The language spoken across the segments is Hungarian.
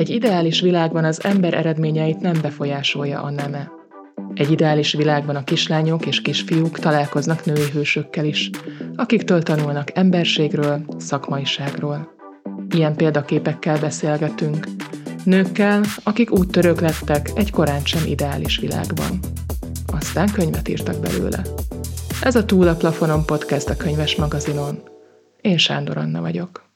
Egy ideális világban az ember eredményeit nem befolyásolja a neme. Egy ideális világban a kislányok és kisfiúk találkoznak női hősökkel is, akiktől tanulnak emberségről, szakmaiságról. Ilyen példaképekkel beszélgetünk. Nőkkel, akik úttörők lettek egy korán sem ideális világban. Aztán könyvet írtak belőle. Ez a Túl a plafonon podcast a könyves magazinon. Én Sándor Anna vagyok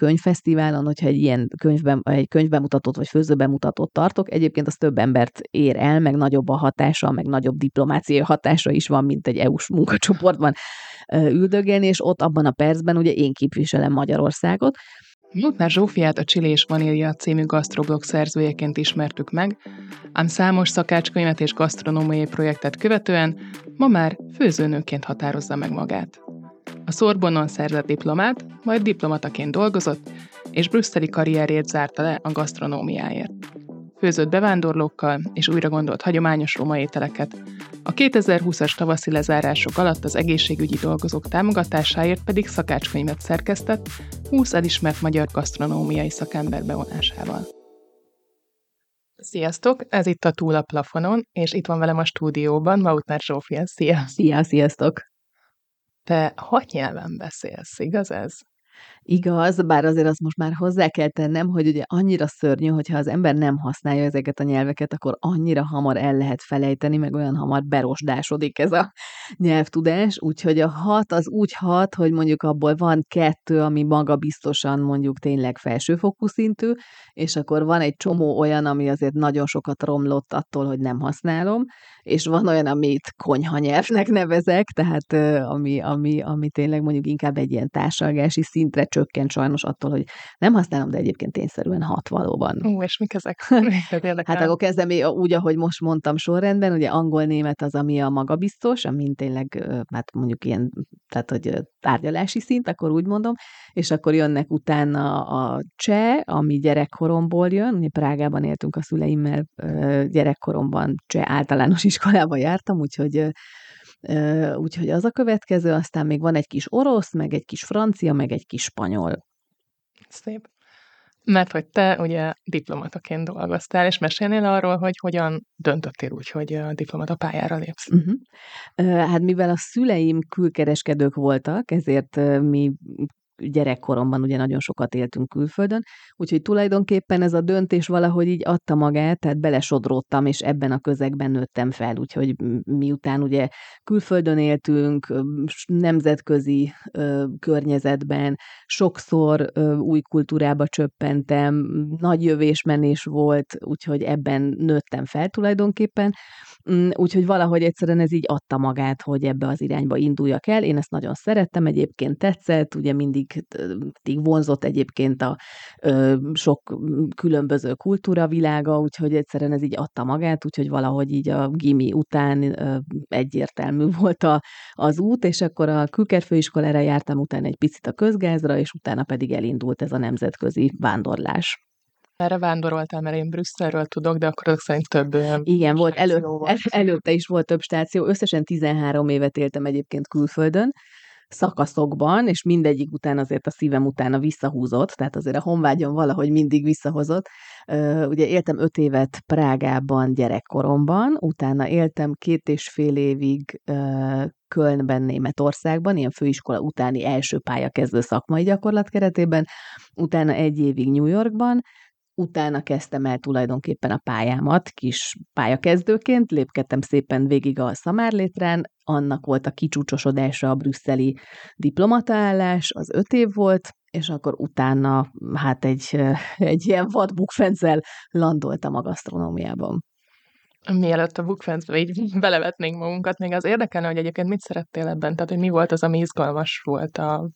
könyvfesztiválon, hogyha egy ilyen könyvben, egy könyvbemutatót vagy főzőbemutatót tartok, egyébként az több embert ér el, meg nagyobb a hatása, meg nagyobb diplomáciai hatása is van, mint egy EU-s munkacsoportban üldögélni, és ott abban a percben ugye én képviselem Magyarországot, Lutner Zsófiát a Csili és Vanília című gasztroblog szerzőjeként ismertük meg, ám számos szakácskönyvet és gasztronómiai projektet követően ma már főzőnőként határozza meg magát. A Szorbonon szerzett diplomát, majd diplomataként dolgozott, és brüsszeli karrierjét zárta le a gasztronómiáért. Főzött bevándorlókkal és újra gondolt hagyományos roma ételeket. A 2020-as tavaszi lezárások alatt az egészségügyi dolgozók támogatásáért pedig szakácskönyvet szerkesztett 20 elismert magyar gasztronómiai szakember bevonásával. Sziasztok! Ez itt a Túl a plafonon, és itt van velem a stúdióban Mautner Zsófia. Szia! Szia, sziasztok! Te hat nyelven beszélsz, igaz ez? Igaz, bár azért azt most már hozzá kell tennem, hogy ugye annyira szörnyű, hogyha az ember nem használja ezeket a nyelveket, akkor annyira hamar el lehet felejteni, meg olyan hamar berosdásodik ez a nyelvtudás, úgyhogy a hat az úgy hat, hogy mondjuk abból van kettő, ami maga biztosan mondjuk tényleg felsőfokú szintű, és akkor van egy csomó olyan, ami azért nagyon sokat romlott attól, hogy nem használom, és van olyan, amit konyha nyelvnek nevezek, tehát ami, ami, ami tényleg mondjuk inkább egy ilyen társalgási szintre csökkent sajnos attól, hogy nem használom, de egyébként tényszerűen hat valóban. Ú, és mik ezek? hát akkor kezdem úgy, ahogy most mondtam sorrendben, ugye angol-német az, ami a magabiztos, ami tényleg, hát mondjuk ilyen, tehát hogy tárgyalási szint, akkor úgy mondom, és akkor jönnek utána a cseh, ami gyerekkoromból jön, ugye Prágában éltünk a szüleimmel, gyerekkoromban cseh általános iskolába jártam, úgyhogy Úgyhogy az a következő, aztán még van egy kis orosz, meg egy kis francia, meg egy kis spanyol. Szép. Mert hogy te ugye diplomataként dolgoztál, és mesélnél arról, hogy hogyan döntöttél úgy, hogy a diplomata pályára lépsz? Uh-huh. Hát mivel a szüleim külkereskedők voltak, ezért mi gyerekkoromban ugye nagyon sokat éltünk külföldön, úgyhogy tulajdonképpen ez a döntés valahogy így adta magát, tehát belesodródtam, és ebben a közegben nőttem fel, úgyhogy miután ugye külföldön éltünk, nemzetközi ö, környezetben, sokszor ö, új kultúrába csöppentem, nagy jövésmenés volt, úgyhogy ebben nőttem fel tulajdonképpen, úgyhogy valahogy egyszerűen ez így adta magát, hogy ebbe az irányba induljak el. Én ezt nagyon szerettem, egyébként tetszett, ugye mindig mindig vonzott egyébként a ö, sok különböző kultúra világa, úgyhogy egyszerűen ez így adta magát, úgyhogy valahogy így a gimi után ö, egyértelmű volt a, az út, és akkor a külkerfőiskolára jártam, utána egy picit a közgázra, és utána pedig elindult ez a nemzetközi vándorlás. Erre vándoroltál, mert én Brüsszelről tudok, de akkor azok szerint több Igen, volt elő, el, előtte is volt több stáció. Összesen 13 évet éltem egyébként külföldön, szakaszokban, és mindegyik után azért a szívem utána visszahúzott, tehát azért a honvágyam valahogy mindig visszahozott. Ugye éltem öt évet Prágában gyerekkoromban, utána éltem két és fél évig Kölnben, Németországban, ilyen főiskola utáni első pályakezdő szakmai gyakorlat keretében, utána egy évig New Yorkban, utána kezdtem el tulajdonképpen a pályámat, kis pályakezdőként, lépkedtem szépen végig a szamárlétrán, annak volt a kicsúcsosodása a brüsszeli diplomataállás, az öt év volt, és akkor utána hát egy, egy ilyen vadbukfenccel landoltam a gasztronómiában. Mielőtt a bukfencbe így belevetnénk magunkat, még az érdekelne, hogy egyébként mit szerettél ebben, tehát hogy mi volt az, ami izgalmas volt a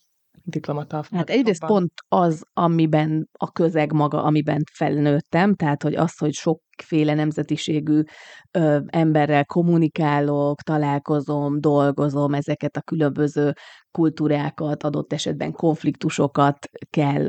diplomata? Hát egyrészt pont az, amiben a közeg maga, amiben felnőttem, tehát hogy az, hogy sok sokféle nemzetiségű ö, emberrel kommunikálok, találkozom, dolgozom, ezeket a különböző kultúrákat, adott esetben konfliktusokat kell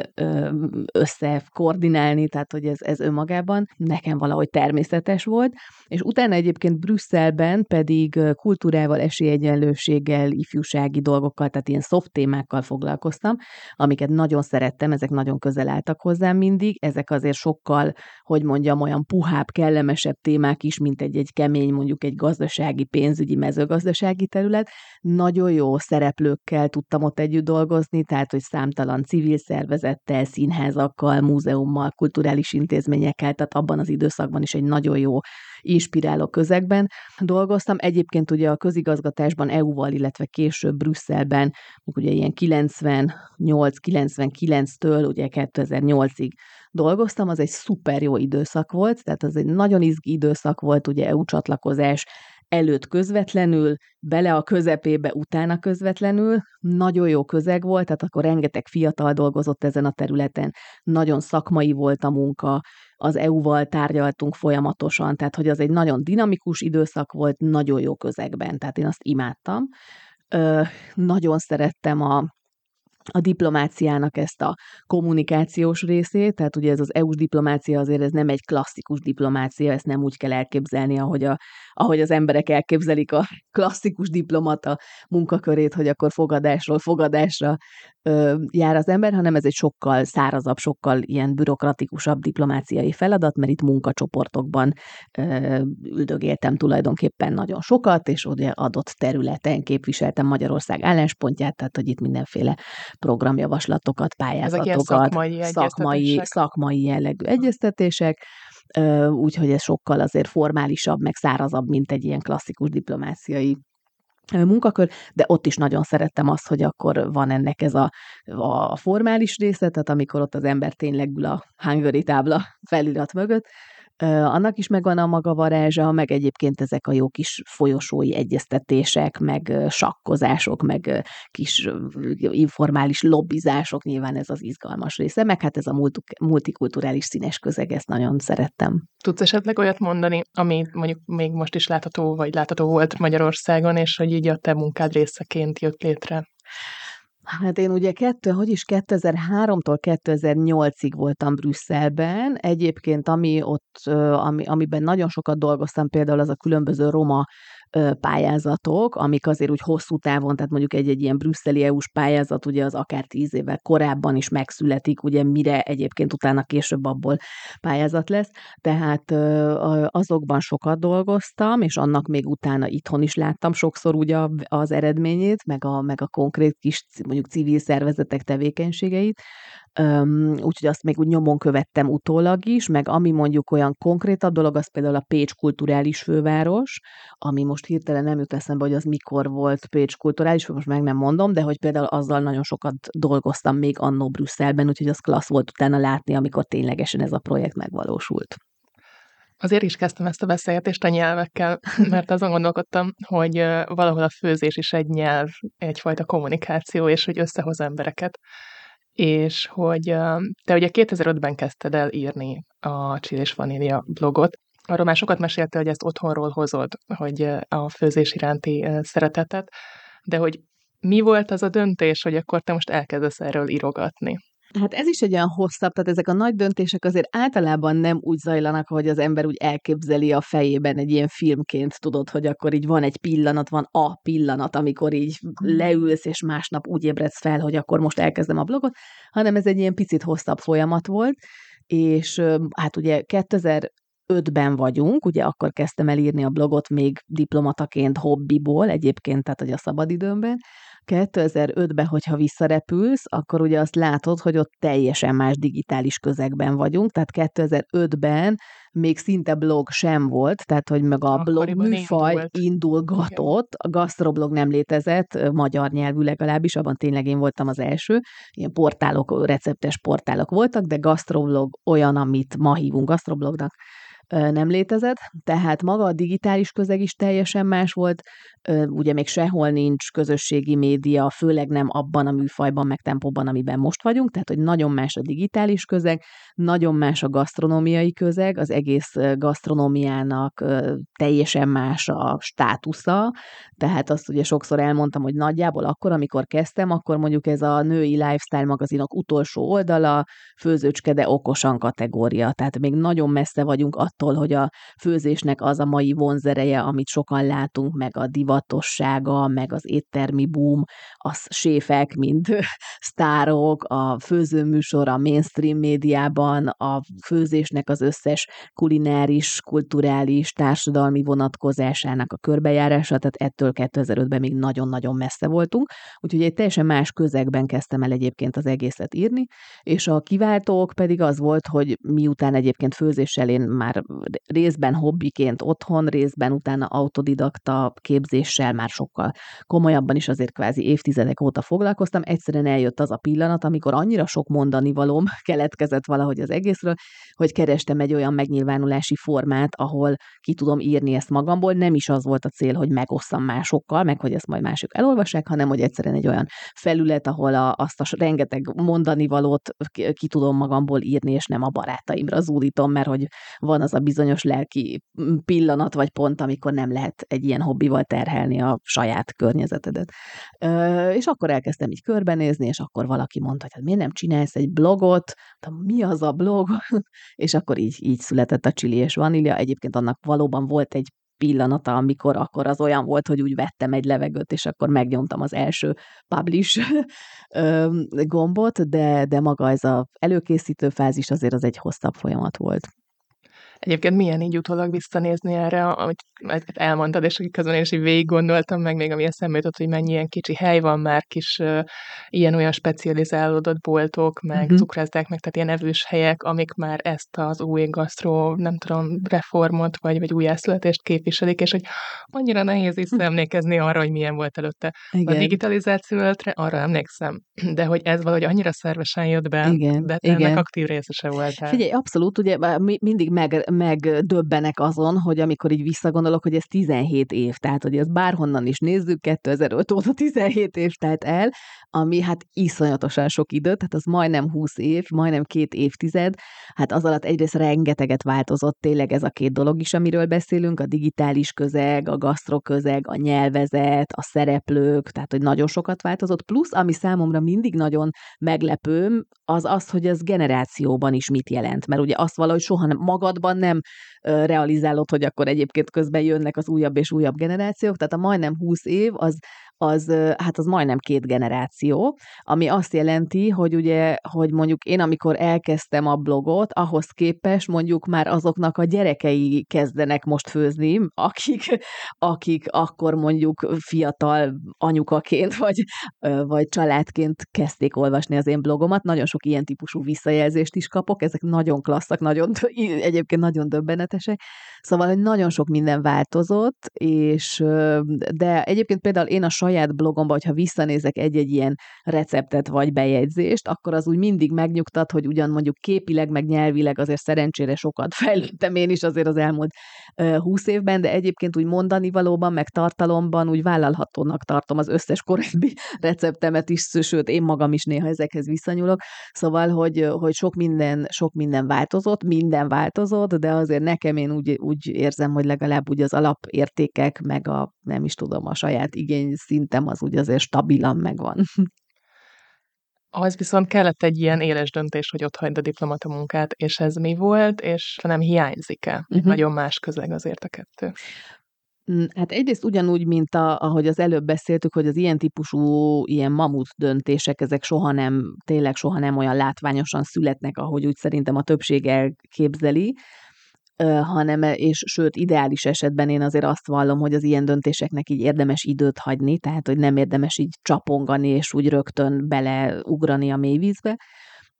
összekoordinálni, tehát hogy ez, ez önmagában nekem valahogy természetes volt, és utána egyébként Brüsszelben pedig kultúrával, esélyegyenlőséggel, ifjúsági dolgokkal, tehát ilyen soft témákkal foglalkoztam, amiket nagyon szerettem, ezek nagyon közel álltak hozzám mindig, ezek azért sokkal, hogy mondjam, olyan puhább, kellemesebb témák is, mint egy-egy kemény, mondjuk egy gazdasági, pénzügyi, mezőgazdasági terület. Nagyon jó szereplőkkel tudtam ott együtt dolgozni, tehát, hogy számtalan civil szervezettel, színházakkal, múzeummal, kulturális intézményekkel, tehát abban az időszakban is egy nagyon jó inspiráló közegben dolgoztam. Egyébként ugye a közigazgatásban EU-val, illetve később Brüsszelben, ugye ilyen 98-99-től ugye 2008-ig dolgoztam, az egy szuper jó időszak volt, tehát az egy nagyon izgi időszak volt, ugye EU csatlakozás, előtt közvetlenül, bele a közepébe, utána közvetlenül. Nagyon jó közeg volt, tehát akkor rengeteg fiatal dolgozott ezen a területen, nagyon szakmai volt a munka, az EU-val tárgyaltunk folyamatosan, tehát hogy az egy nagyon dinamikus időszak volt, nagyon jó közegben, tehát én azt imádtam. Ö, nagyon szerettem a a diplomáciának ezt a kommunikációs részét, tehát ugye ez az EU-s diplomácia azért ez nem egy klasszikus diplomácia, ezt nem úgy kell elképzelni, ahogy, a, ahogy az emberek elképzelik a klasszikus diplomata munkakörét, hogy akkor fogadásról fogadásra ö, jár az ember, hanem ez egy sokkal szárazabb, sokkal ilyen bürokratikusabb diplomáciai feladat, mert itt munkacsoportokban ö, üldögéltem tulajdonképpen nagyon sokat, és ugye adott területen képviseltem Magyarország álláspontját, tehát hogy itt mindenféle programjavaslatokat, pályázatokat, szakmai, szakmai, szakmai jellegű egyeztetések, úgyhogy ez sokkal azért formálisabb, meg szárazabb, mint egy ilyen klasszikus diplomáciai munkakör, de ott is nagyon szerettem azt, hogy akkor van ennek ez a, a formális része, tehát amikor ott az ember tényleg ül a Hungary tábla felirat mögött, annak is megvan a maga varázsa, meg egyébként ezek a jó kis folyosói egyeztetések, meg sakkozások, meg kis informális lobbizások, nyilván ez az izgalmas része, meg hát ez a multikulturális színes közeg, ezt nagyon szerettem. Tudsz esetleg olyat mondani, ami mondjuk még most is látható, vagy látható volt Magyarországon, és hogy így a te munkád részeként jött létre? Hát én ugye kettő, hogy is 2003-tól 2008-ig voltam Brüsszelben. Egyébként ami ott, ami, amiben nagyon sokat dolgoztam, például az a különböző roma pályázatok, amik azért úgy hosszú távon, tehát mondjuk egy-egy ilyen brüsszeli EU-s pályázat, ugye az akár tíz évvel korábban is megszületik, ugye mire egyébként utána később abból pályázat lesz, tehát azokban sokat dolgoztam, és annak még utána itthon is láttam sokszor ugye az eredményét, meg a, meg a konkrét kis mondjuk civil szervezetek tevékenységeit, úgyhogy azt még úgy nyomon követtem utólag is, meg ami mondjuk olyan konkrétabb dolog, az például a Pécs kulturális főváros, ami most hirtelen nem jut eszembe, hogy az mikor volt Pécs kulturális, most meg nem mondom, de hogy például azzal nagyon sokat dolgoztam még annó Brüsszelben, úgyhogy az klassz volt utána látni, amikor ténylegesen ez a projekt megvalósult. Azért is kezdtem ezt a beszélgetést a nyelvekkel, mert azon gondolkodtam, hogy valahol a főzés is egy nyelv, egyfajta kommunikáció, és hogy összehoz embereket és hogy te ugye 2005-ben kezdted el írni a Chill Vanília blogot, arról már sokat meséltél, hogy ezt otthonról hozod, hogy a főzés iránti szeretetet, de hogy mi volt az a döntés, hogy akkor te most elkezdesz erről írogatni? Hát ez is egy olyan hosszabb, tehát ezek a nagy döntések azért általában nem úgy zajlanak, hogy az ember úgy elképzeli a fejében egy ilyen filmként, tudod, hogy akkor így van egy pillanat, van a pillanat, amikor így mhm. leülsz, és másnap úgy ébredsz fel, hogy akkor most elkezdem a blogot, hanem ez egy ilyen picit hosszabb folyamat volt, és hát ugye 2000 ötben vagyunk, ugye akkor kezdtem el írni a blogot még diplomataként, hobbiból egyébként, tehát hogy a szabadidőmben, 2005-ben, hogyha visszarepülsz, akkor ugye azt látod, hogy ott teljesen más digitális közegben vagyunk, tehát 2005-ben még szinte blog sem volt, tehát hogy meg a Akkoriban blog műfaj indult. indulgatott, a gastroblog nem létezett, magyar nyelvű legalábbis, abban tényleg én voltam az első, ilyen portálok, receptes portálok voltak, de gastroblog olyan, amit ma hívunk gastroblognak, nem létezett, tehát maga a digitális közeg is teljesen más volt, ugye még sehol nincs közösségi média, főleg nem abban a műfajban, meg tempóban, amiben most vagyunk, tehát hogy nagyon más a digitális közeg, nagyon más a gasztronómiai közeg, az egész gasztronómiának teljesen más a státusza, tehát azt ugye sokszor elmondtam, hogy nagyjából akkor, amikor kezdtem, akkor mondjuk ez a női lifestyle magazinok utolsó oldala, főzőcske, de okosan kategória, tehát még nagyon messze vagyunk attól, hogy a főzésnek az a mai vonzereje, amit sokan látunk, meg a divatossága, meg az éttermi boom, az séfek, mint sztárok, a főzőműsor a mainstream médiában, a főzésnek az összes kulináris, kulturális, társadalmi vonatkozásának a körbejárása, tehát ettől 2005-ben még nagyon-nagyon messze voltunk, úgyhogy egy teljesen más közegben kezdtem el egyébként az egészet írni, és a kiváltók pedig az volt, hogy miután egyébként főzéssel én már részben hobbiként otthon, részben utána autodidakta képzéssel már sokkal komolyabban is azért kvázi évtizedek óta foglalkoztam, egyszerűen eljött az a pillanat, amikor annyira sok mondani valóm keletkezett valahogy az egészről, hogy kerestem egy olyan megnyilvánulási formát, ahol ki tudom írni ezt magamból. Nem is az volt a cél, hogy megosszam másokkal, meg hogy ezt majd mások elolvassák, hanem hogy egyszerűen egy olyan felület, ahol a, azt a rengeteg mondani valót ki tudom magamból írni, és nem a barátaimra zúdítom, mert hogy van az a bizonyos lelki pillanat vagy pont, amikor nem lehet egy ilyen hobbival terhelni a saját környezetedet. És akkor elkezdtem így körbenézni, és akkor valaki mondta, hogy hát miért nem csinálsz egy blogot, mi az a blog, és akkor így, így született a csili és vanília. Egyébként annak valóban volt egy pillanata, amikor akkor az olyan volt, hogy úgy vettem egy levegőt, és akkor megnyomtam az első publish gombot, de, de maga ez az előkészítő fázis azért az egy hosszabb folyamat volt. Egyébként milyen így utólag visszanézni erre, amit elmondtad, és közben én is így végig gondoltam, meg még ami eszembe jutott, hogy mennyi ilyen kicsi hely van már, kis uh, ilyen-olyan specializálódott boltok, meg uh-huh. cukrászdák, meg tehát ilyen evős helyek, amik már ezt az új gasztró, nem tudom, reformot, vagy, vagy újjászületést képviselik, és hogy annyira nehéz is emlékezni arra, hogy milyen volt előtte. Igen. A digitalizáció előtte arra emlékszem, de hogy ez valahogy annyira szervesen jött be, Igen. de ennek Igen. aktív részese voltál. Figyelj, abszolút, ugye mindig meg megdöbbenek azon, hogy amikor így visszagondolok, hogy ez 17 év, tehát hogy ez bárhonnan is nézzük, 2005 óta 17 év telt el, ami hát iszonyatosan sok idő, tehát az majdnem 20 év, majdnem két évtized, hát az alatt egyrészt rengeteget változott tényleg ez a két dolog is, amiről beszélünk, a digitális közeg, a gasztroközeg, a nyelvezet, a szereplők, tehát hogy nagyon sokat változott, plusz ami számomra mindig nagyon meglepő, az az, hogy ez generációban is mit jelent, mert ugye azt valahogy soha nem, magadban nem realizálod, hogy akkor egyébként közben jönnek az újabb és újabb generációk, tehát a majdnem 20 év az az, hát az majdnem két generáció, ami azt jelenti, hogy ugye, hogy mondjuk én amikor elkezdtem a blogot, ahhoz képest mondjuk már azoknak a gyerekei kezdenek most főzni, akik, akik akkor mondjuk fiatal anyukaként vagy, vagy családként kezdték olvasni az én blogomat. Nagyon sok ilyen típusú visszajelzést is kapok, ezek nagyon klasszak, nagyon, egyébként nagyon döbbenetesek. Szóval, hogy nagyon sok minden változott, és de egyébként például én a saját blogomban, hogyha visszanézek egy-egy ilyen receptet vagy bejegyzést, akkor az úgy mindig megnyugtat, hogy ugyan mondjuk képileg, meg nyelvileg azért szerencsére sokat fejlődtem én is azért az elmúlt húsz évben, de egyébként úgy mondani valóban, meg tartalomban úgy vállalhatónak tartom az összes korábbi receptemet is, sőt, én magam is néha ezekhez visszanyúlok. Szóval, hogy, hogy sok minden, sok minden változott, minden változott, de azért nekem én úgy, úgy érzem, hogy legalább úgy az alapértékek, meg a nem is tudom, a saját igény szintem az úgy azért stabilan megvan. Az viszont kellett egy ilyen éles döntés, hogy ott hagyd a diplomata munkát, és ez mi volt, és nem hiányzik-e? Uh-huh. Nagyon más közeg azért a kettő. Mm, hát egyrészt ugyanúgy, mint a, ahogy az előbb beszéltük, hogy az ilyen típusú, ilyen mamut döntések, ezek soha nem, tényleg soha nem olyan látványosan születnek, ahogy úgy szerintem a többség elképzeli, hanem, és sőt, ideális esetben én azért azt vallom, hogy az ilyen döntéseknek így érdemes időt hagyni, tehát, hogy nem érdemes így csapongani, és úgy rögtön beleugrani a mélyvízbe.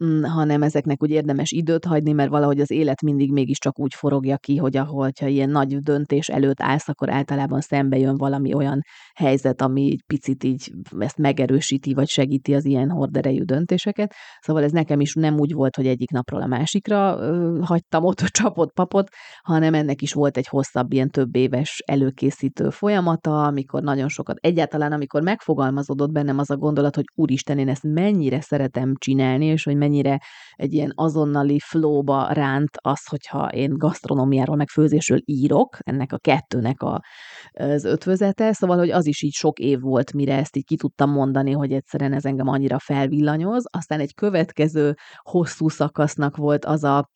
Mm, hanem ezeknek úgy érdemes időt hagyni, mert valahogy az élet mindig mégiscsak úgy forogja ki, hogy ahol, ha ilyen nagy döntés előtt állsz, akkor általában szembe jön valami olyan helyzet, ami egy picit így ezt megerősíti, vagy segíti az ilyen horderejű döntéseket. Szóval ez nekem is nem úgy volt, hogy egyik napról a másikra ö, hagytam ott a csapot papot, hanem ennek is volt egy hosszabb, ilyen több éves előkészítő folyamata, amikor nagyon sokat, egyáltalán amikor megfogalmazódott bennem az a gondolat, hogy úristen, én ezt mennyire szeretem csinálni, és hogy mennyire egy ilyen azonnali flowba ránt az, hogyha én gasztronómiáról, meg főzésről írok, ennek a kettőnek a, az ötvözete, szóval, hogy az is így sok év volt, mire ezt így ki tudtam mondani, hogy egyszerűen ez engem annyira felvillanyoz. Aztán egy következő hosszú szakasznak volt az a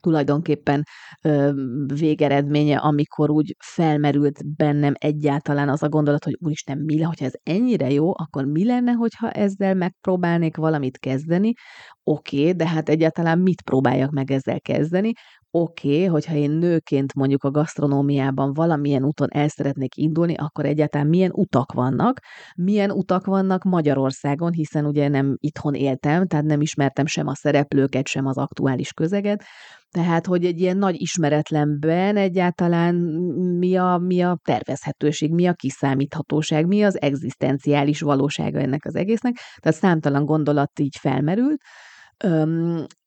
tulajdonképpen ö, végeredménye, amikor úgy felmerült bennem egyáltalán az a gondolat, hogy úristen, mi le, hogyha ez ennyire jó, akkor mi lenne, hogyha ezzel megpróbálnék valamit kezdeni? Oké, okay, de hát egyáltalán mit próbáljak meg ezzel kezdeni? Oké, okay, hogyha én nőként mondjuk a gasztronómiában valamilyen úton el szeretnék indulni, akkor egyáltalán milyen utak vannak, milyen utak vannak Magyarországon, hiszen ugye nem itthon éltem, tehát nem ismertem sem a szereplőket, sem az aktuális közeget, tehát, hogy egy ilyen nagy ismeretlenben egyáltalán mi a, mi a tervezhetőség, mi a kiszámíthatóság, mi az egzisztenciális valósága ennek az egésznek. Tehát számtalan gondolat így felmerült,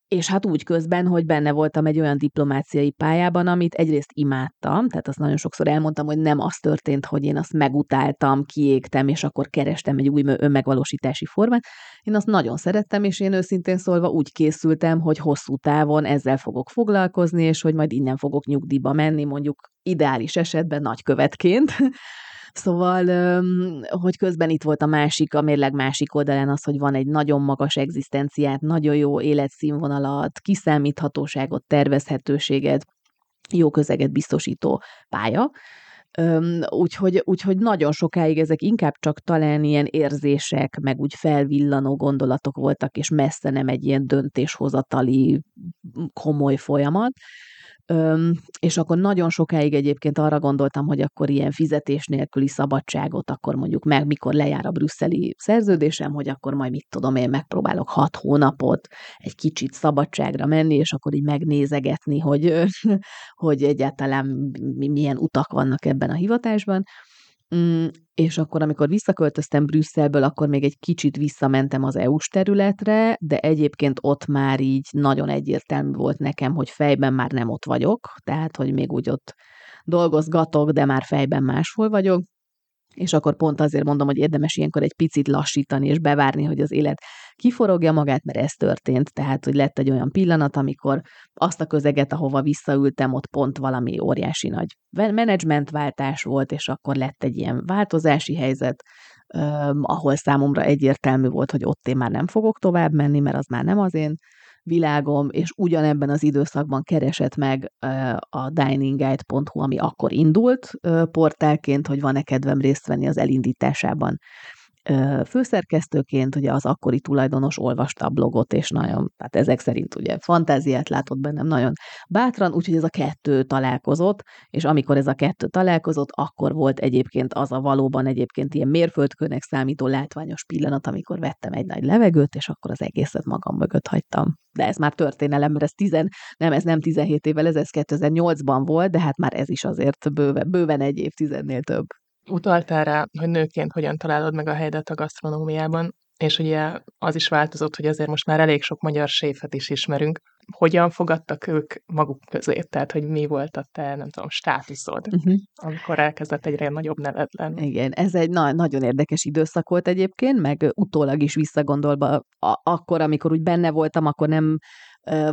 és hát úgy közben, hogy benne voltam egy olyan diplomáciai pályában, amit egyrészt imádtam, tehát azt nagyon sokszor elmondtam, hogy nem az történt, hogy én azt megutáltam, kiégtem, és akkor kerestem egy új önmegvalósítási formát. Én azt nagyon szerettem, és én őszintén szólva úgy készültem, hogy hosszú távon ezzel fogok foglalkozni, és hogy majd innen fogok nyugdíjba menni, mondjuk ideális esetben nagykövetként, Szóval, hogy közben itt volt a másik, a mérleg másik oldalán az, hogy van egy nagyon magas egzisztenciát, nagyon jó életszínvonalat, kiszámíthatóságot, tervezhetőséget, jó közeget biztosító pálya, úgyhogy, úgyhogy nagyon sokáig ezek inkább csak talán ilyen érzések, meg úgy felvillanó gondolatok voltak, és messze nem egy ilyen döntéshozatali komoly folyamat. Öm, és akkor nagyon sokáig egyébként arra gondoltam, hogy akkor ilyen fizetés nélküli szabadságot, akkor mondjuk meg, mikor lejár a brüsszeli szerződésem, hogy akkor majd mit tudom én, megpróbálok hat hónapot egy kicsit szabadságra menni, és akkor így megnézegetni, hogy, hogy egyáltalán milyen utak vannak ebben a hivatásban. Mm, és akkor, amikor visszaköltöztem Brüsszelből, akkor még egy kicsit visszamentem az EU-s területre, de egyébként ott már így nagyon egyértelmű volt nekem, hogy fejben már nem ott vagyok, tehát, hogy még úgy ott dolgozgatok, de már fejben máshol vagyok, és akkor pont azért mondom, hogy érdemes ilyenkor egy picit lassítani és bevárni, hogy az élet kiforogja magát, mert ez történt. Tehát, hogy lett egy olyan pillanat, amikor azt a közeget, ahova visszaültem, ott pont valami óriási nagy menedzsmentváltás volt, és akkor lett egy ilyen változási helyzet, ahol számomra egyértelmű volt, hogy ott én már nem fogok tovább menni, mert az már nem az én világom, és ugyanebben az időszakban keresett meg a diningguide.hu, ami akkor indult portálként, hogy van-e kedvem részt venni az elindításában főszerkesztőként, ugye az akkori tulajdonos olvasta a blogot, és nagyon, hát ezek szerint ugye fantáziát látott bennem nagyon bátran, úgyhogy ez a kettő találkozott, és amikor ez a kettő találkozott, akkor volt egyébként az a valóban egyébként ilyen mérföldkőnek számító látványos pillanat, amikor vettem egy nagy levegőt, és akkor az egészet magam mögött hagytam. De ez már történelem, mert ez tizen, nem, ez nem 17 évvel, ez, ez 2008-ban volt, de hát már ez is azért bőve, bőven egy évtizednél több utaltál rá, hogy nőként hogyan találod meg a helyedet a gasztronómiában, és ugye az is változott, hogy azért most már elég sok magyar séfet is ismerünk. Hogyan fogadtak ők maguk közé? Tehát, hogy mi volt a te, nem tudom, státuszod, uh-huh. amikor elkezdett egyre nagyobb neved lenni? Igen, ez egy na- nagyon érdekes időszak volt egyébként, meg utólag is visszagondolva, a- akkor, amikor úgy benne voltam, akkor nem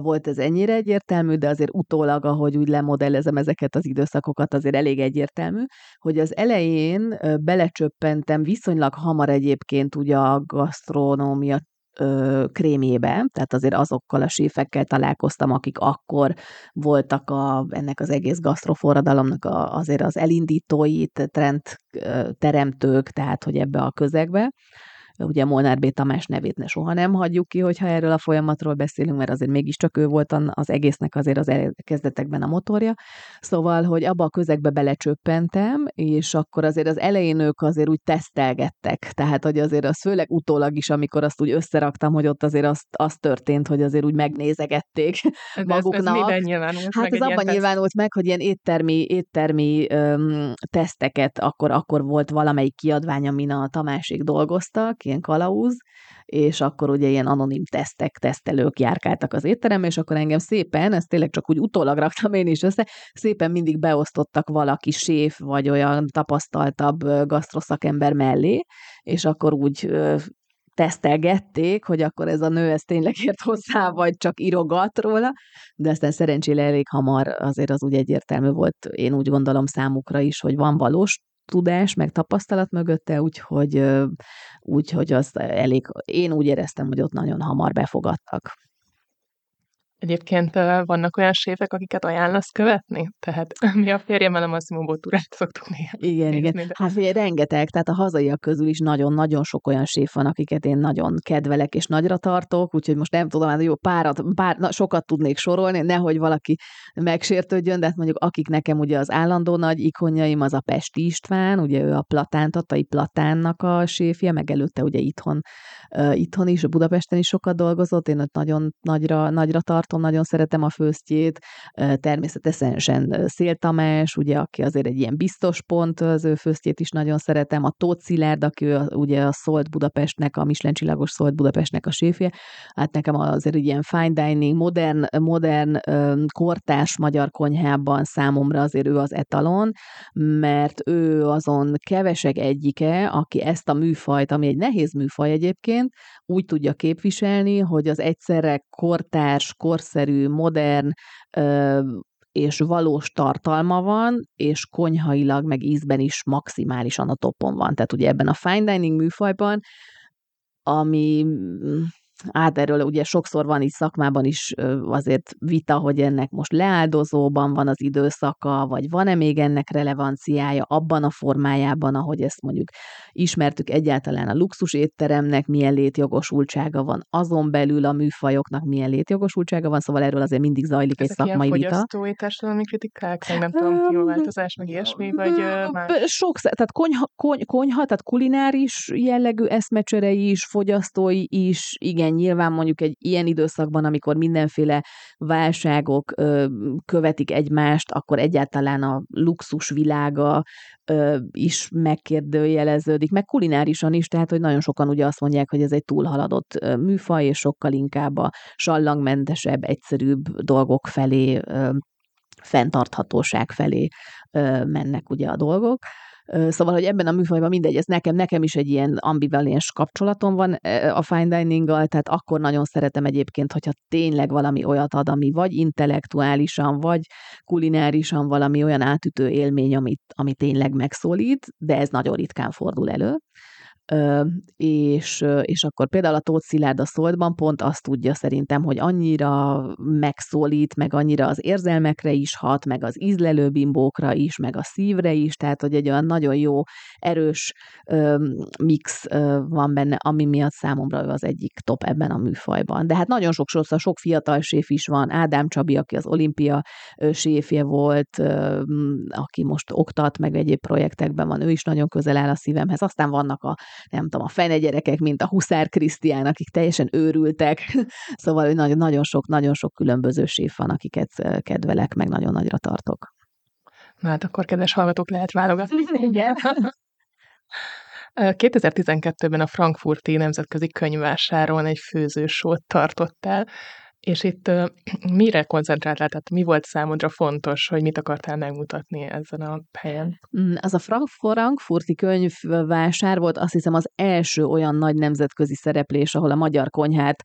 volt ez ennyire egyértelmű, de azért utólag, ahogy úgy lemodellezem ezeket az időszakokat, azért elég egyértelmű, hogy az elején belecsöppentem viszonylag hamar egyébként ugye a gasztronómia krémjébe, tehát azért azokkal a séfekkel találkoztam, akik akkor voltak a, ennek az egész gasztroforradalomnak a, azért az elindítói, trend teremtők, tehát hogy ebbe a közegbe ugye Molnár B. Tamás nevét ne soha nem hagyjuk ki, hogyha erről a folyamatról beszélünk, mert azért mégiscsak ő volt az egésznek azért az kezdetekben a motorja. Szóval, hogy abba a közegbe belecsöppentem, és akkor azért az elején ők azért úgy tesztelgettek. Tehát, hogy azért az főleg utólag is, amikor azt úgy összeraktam, hogy ott azért azt, az történt, hogy azért úgy megnézegették De maguknak. Ez, ez nyilvánult hát meg ez abban nyilvánult meg, hogy ilyen éttermi, éttermi öm, teszteket, akkor, akkor volt valamelyik kiadvány, amin a Tamásék dolgoztak, ilyen kalauz, és akkor ugye ilyen anonim tesztek, tesztelők járkáltak az étterem, és akkor engem szépen, ezt tényleg csak úgy utólag raktam én is össze, szépen mindig beosztottak valaki séf, vagy olyan tapasztaltabb gasztroszakember mellé, és akkor úgy tesztelgették, hogy akkor ez a nő ez tényleg ért hozzá, vagy csak irogat róla, de aztán szerencsére elég hamar azért az úgy egyértelmű volt, én úgy gondolom számukra is, hogy van valós tudás, meg tapasztalat mögötte, úgyhogy, úgyhogy az elég, én úgy éreztem, hogy ott nagyon hamar befogadtak. Egyébként vannak olyan séfek, akiket ajánlasz követni? Tehát mi a férjemmel a Massimo Botturát szoktuk néha. Igen, nézni, igen. De... Hát figyelj, rengeteg, tehát a hazaiak közül is nagyon-nagyon sok olyan séf van, akiket én nagyon kedvelek és nagyra tartok, úgyhogy most nem tudom, hogy jó párat, pár, na, sokat tudnék sorolni, nehogy valaki megsértődjön, de hát mondjuk akik nekem ugye az állandó nagy ikonjaim, az a Pesti István, ugye ő a Platán, Tatai Platánnak a séfje, meg előtte ugye itthon, uh, itthon is, Budapesten is sokat dolgozott, én ott nagyon nagyra, nagyra tartom, tartom, nagyon szeretem a főztjét, természetesen Szél Tamás, ugye, aki azért egy ilyen biztos pont, az ő főztjét is nagyon szeretem, a Tóth Szilárd, aki ugye a Szolt Budapestnek, a Michelin csillagos Szolt Budapestnek a séfje, hát nekem azért egy ilyen fine dining, modern, modern kortás magyar konyhában számomra azért ő az etalon, mert ő azon kevesek egyike, aki ezt a műfajt, ami egy nehéz műfaj egyébként, úgy tudja képviselni, hogy az egyszerre kortárs, korszerű, modern és valós tartalma van, és konyhailag, meg ízben is maximálisan a topon van. Tehát ugye ebben a fine dining műfajban, ami hát erről ugye sokszor van így szakmában is azért vita, hogy ennek most leáldozóban van az időszaka, vagy van-e még ennek relevanciája abban a formájában, ahogy ezt mondjuk ismertük egyáltalán a luxus étteremnek, milyen létjogosultsága van, azon belül a műfajoknak milyen létjogosultsága van, szóval erről azért mindig zajlik Ezek egy szakmai vita. Ezek társadalmi kritikák, meg nem tudom, klímaváltozás, meg ilyesmi, vagy más? Sok, tehát konyha, kony, konyha, tehát kulináris jellegű eszmecserei is, fogyasztói is, igen, igen, nyilván mondjuk egy ilyen időszakban, amikor mindenféle válságok ö, követik egymást, akkor egyáltalán a luxus világa ö, is megkérdőjeleződik, meg kulinárisan is, tehát hogy nagyon sokan ugye azt mondják, hogy ez egy túlhaladott műfaj, és sokkal inkább a sallangmentesebb, egyszerűbb dolgok felé ö, fenntarthatóság felé ö, mennek ugye a dolgok. Szóval, hogy ebben a műfajban mindegy, ez nekem, nekem is egy ilyen ambivalens kapcsolatom van a fine dining tehát akkor nagyon szeretem egyébként, hogyha tényleg valami olyat ad, ami vagy intellektuálisan, vagy kulinárisan valami olyan átütő élmény, amit, ami tényleg megszólít, de ez nagyon ritkán fordul elő és, és akkor például a Tóth Szilárd a Szoltban pont azt tudja szerintem, hogy annyira megszólít, meg annyira az érzelmekre is hat, meg az ízlelő bimbókra is, meg a szívre is, tehát hogy egy olyan nagyon jó, erős mix van benne, ami miatt számomra ő az egyik top ebben a műfajban. De hát nagyon sok sokszor, sok fiatal séf is van, Ádám Csabi, aki az olimpia séfje volt, aki most oktat, meg egyéb projektekben van, ő is nagyon közel áll a szívemhez. Aztán vannak a nem tudom, a fene gyerekek, mint a Huszár Krisztián, akik teljesen őrültek. szóval nagyon, nagyon sok, nagyon sok különböző séf van, akiket kedvelek, meg nagyon nagyra tartok. Na hát akkor, kedves hallgatók, lehet válogatni. Igen. 2012-ben a Frankfurti Nemzetközi Könyvvásáron egy főzősót tartottál, és itt uh, mire koncentráltál? Tehát mi volt számodra fontos, hogy mit akartál megmutatni ezen a helyen? Mm, az a Frankfurti könyvvásár volt azt hiszem az első olyan nagy nemzetközi szereplés, ahol a magyar konyhát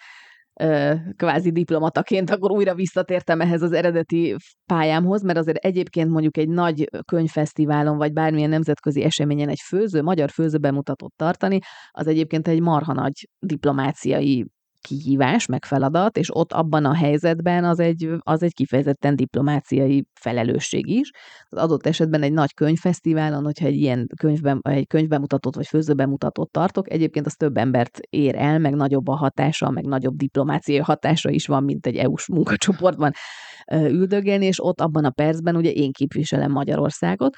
kvázi diplomataként, akkor újra visszatértem ehhez az eredeti pályámhoz, mert azért egyébként mondjuk egy nagy könyvfesztiválon, vagy bármilyen nemzetközi eseményen egy főző, magyar főző bemutatót tartani, az egyébként egy marha nagy diplomáciai kihívás, meg feladat, és ott abban a helyzetben az egy, az egy kifejezetten diplomáciai felelősség is. Az adott esetben egy nagy könyvfesztiválon, hogyha egy ilyen könyvben, egy könyvbemutatót vagy főzőbemutatót tartok, egyébként az több embert ér el, meg nagyobb a hatása, meg nagyobb diplomáciai hatása is van, mint egy EU-s munkacsoportban üldögélni, és ott abban a percben ugye én képviselem Magyarországot,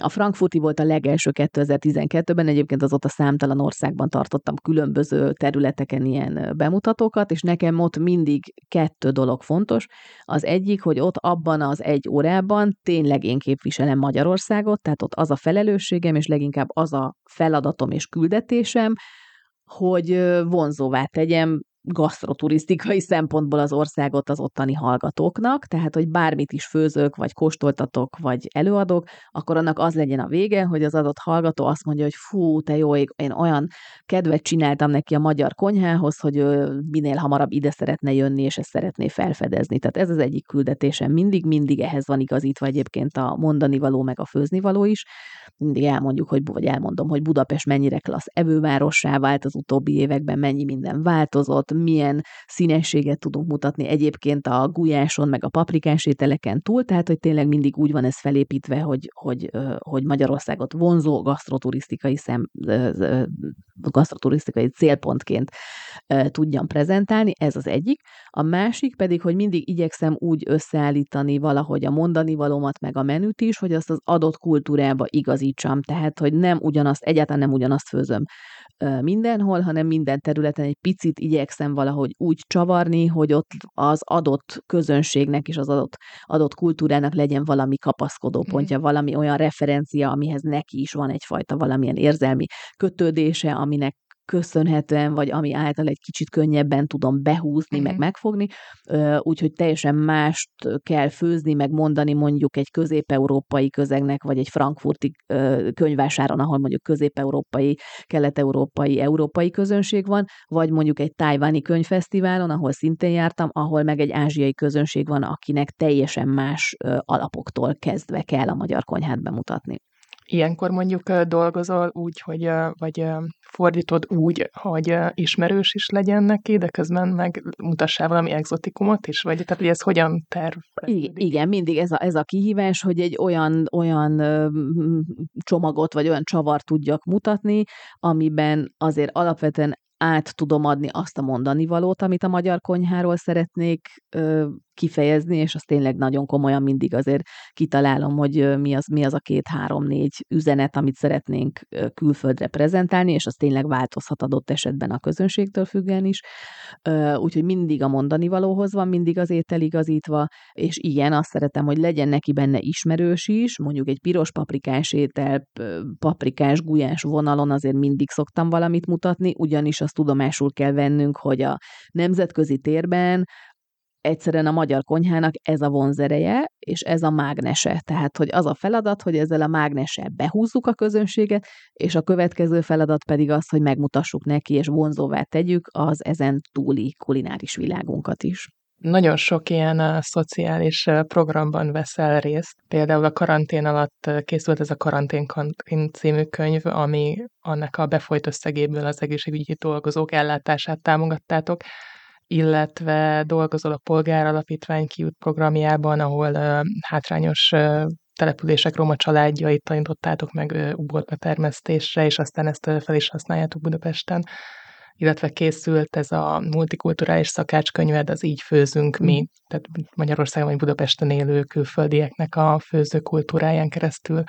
a frankfurti volt a legelső 2012-ben, egyébként azóta számtalan országban tartottam különböző területeken ilyen bemutatókat, és nekem ott mindig kettő dolog fontos. Az egyik, hogy ott abban az egy órában tényleg én képviselem Magyarországot, tehát ott az a felelősségem, és leginkább az a feladatom és küldetésem, hogy vonzóvá tegyem gasztroturisztikai szempontból az országot az ottani hallgatóknak, tehát hogy bármit is főzök, vagy kóstoltatok, vagy előadok, akkor annak az legyen a vége, hogy az adott hallgató azt mondja, hogy fú, te jó ég, én olyan kedvet csináltam neki a magyar konyhához, hogy ő minél hamarabb ide szeretne jönni, és ezt szeretné felfedezni. Tehát ez az egyik küldetésem. Mindig, mindig ehhez van igazítva egyébként a mondani való, meg a főzni való is. Mindig elmondjuk, hogy, vagy elmondom, hogy Budapest mennyire klassz evővárossá vált az utóbbi években, mennyi minden változott, milyen színességet tudunk mutatni egyébként a gulyáson, meg a paprikás ételeken túl, tehát hogy tényleg mindig úgy van ez felépítve, hogy, hogy, hogy Magyarországot vonzó gasztroturisztikai, szem, gasztroturisztikai célpontként tudjam prezentálni, ez az egyik. A másik pedig, hogy mindig igyekszem úgy összeállítani valahogy a mondani valómat, meg a menüt is, hogy azt az adott kultúrába igazítsam, tehát hogy nem ugyanazt, egyáltalán nem ugyanazt főzöm mindenhol, hanem minden területen egy picit igyekszem valahogy úgy csavarni, hogy ott az adott közönségnek és az adott, adott kultúrának legyen valami kapaszkodó pontja, mm. valami olyan referencia, amihez neki is van egyfajta valamilyen érzelmi kötődése, aminek köszönhetően, vagy ami által egy kicsit könnyebben tudom behúzni, uh-huh. meg mhm. megfogni, úgyhogy teljesen mást kell főzni, meg mondani mondjuk egy közép-európai közegnek, vagy egy frankfurti könyvásáron, ahol mondjuk közép-európai, kelet-európai, európai közönség van, vagy mondjuk egy tájváni könyvfesztiválon, ahol szintén jártam, ahol meg egy ázsiai közönség van, akinek teljesen más alapoktól kezdve kell a magyar konyhát bemutatni. Ilyenkor mondjuk dolgozol úgy, hogy vagy fordítod úgy, hogy ismerős is legyen neki, de közben meg mutassál valami exotikumot is, vagy tehát, hogy ez hogyan terv? Igen, mindig ez a, ez a kihívás, hogy egy olyan, olyan csomagot, vagy olyan csavart tudjak mutatni, amiben azért alapvetően át tudom adni azt a mondani valót, amit a magyar konyháról szeretnék ö, kifejezni, és azt tényleg nagyon komolyan mindig azért kitalálom, hogy mi az, mi az a két-három-négy üzenet, amit szeretnénk külföldre prezentálni, és az tényleg változhat adott esetben a közönségtől függően is. Úgyhogy mindig a mondani valóhoz van, mindig az étel igazítva, és igen, azt szeretem, hogy legyen neki benne ismerős is, mondjuk egy piros paprikás étel, paprikás, gulyás vonalon azért mindig szoktam valamit mutatni, ugyanis azt tudomásul kell vennünk, hogy a nemzetközi térben egyszerűen a magyar konyhának ez a vonzereje, és ez a mágnese. Tehát, hogy az a feladat, hogy ezzel a mágnessel behúzzuk a közönséget, és a következő feladat pedig az, hogy megmutassuk neki, és vonzóvá tegyük az ezen túli kulináris világunkat is. Nagyon sok ilyen szociális programban veszel részt. Például a karantén alatt készült ez a Karantén című könyv, ami annak a befolyt összegéből az egészségügyi dolgozók ellátását támogattátok illetve dolgozol a Polgáralapítvány kiút programjában, ahol hátrányos uh, települések roma családjait tanítottátok meg uborka termesztésre, és aztán ezt fel is használjátok Budapesten illetve készült ez a multikulturális szakácskönyved, az Így főzünk mi, mm. tehát Magyarországon vagy Budapesten élő külföldieknek a főzőkultúráján keresztül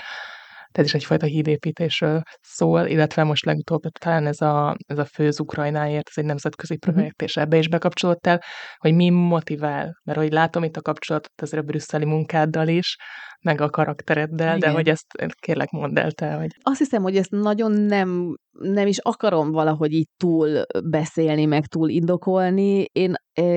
ez is egyfajta hídépítésről szól, illetve most legutóbb talán ez a, ez a főz Ukrajnáért, ez egy nemzetközi mhm. projekt, és ebbe is bekapcsolódtál, hogy mi motivál, mert hogy látom itt a kapcsolatot ezzel a brüsszeli munkáddal is, meg a karaktereddel, Igen. de hogy ezt kérlek mondd el te, hogy... Azt hiszem, hogy ezt nagyon nem, nem is akarom valahogy így túl beszélni, meg túl indokolni. Én,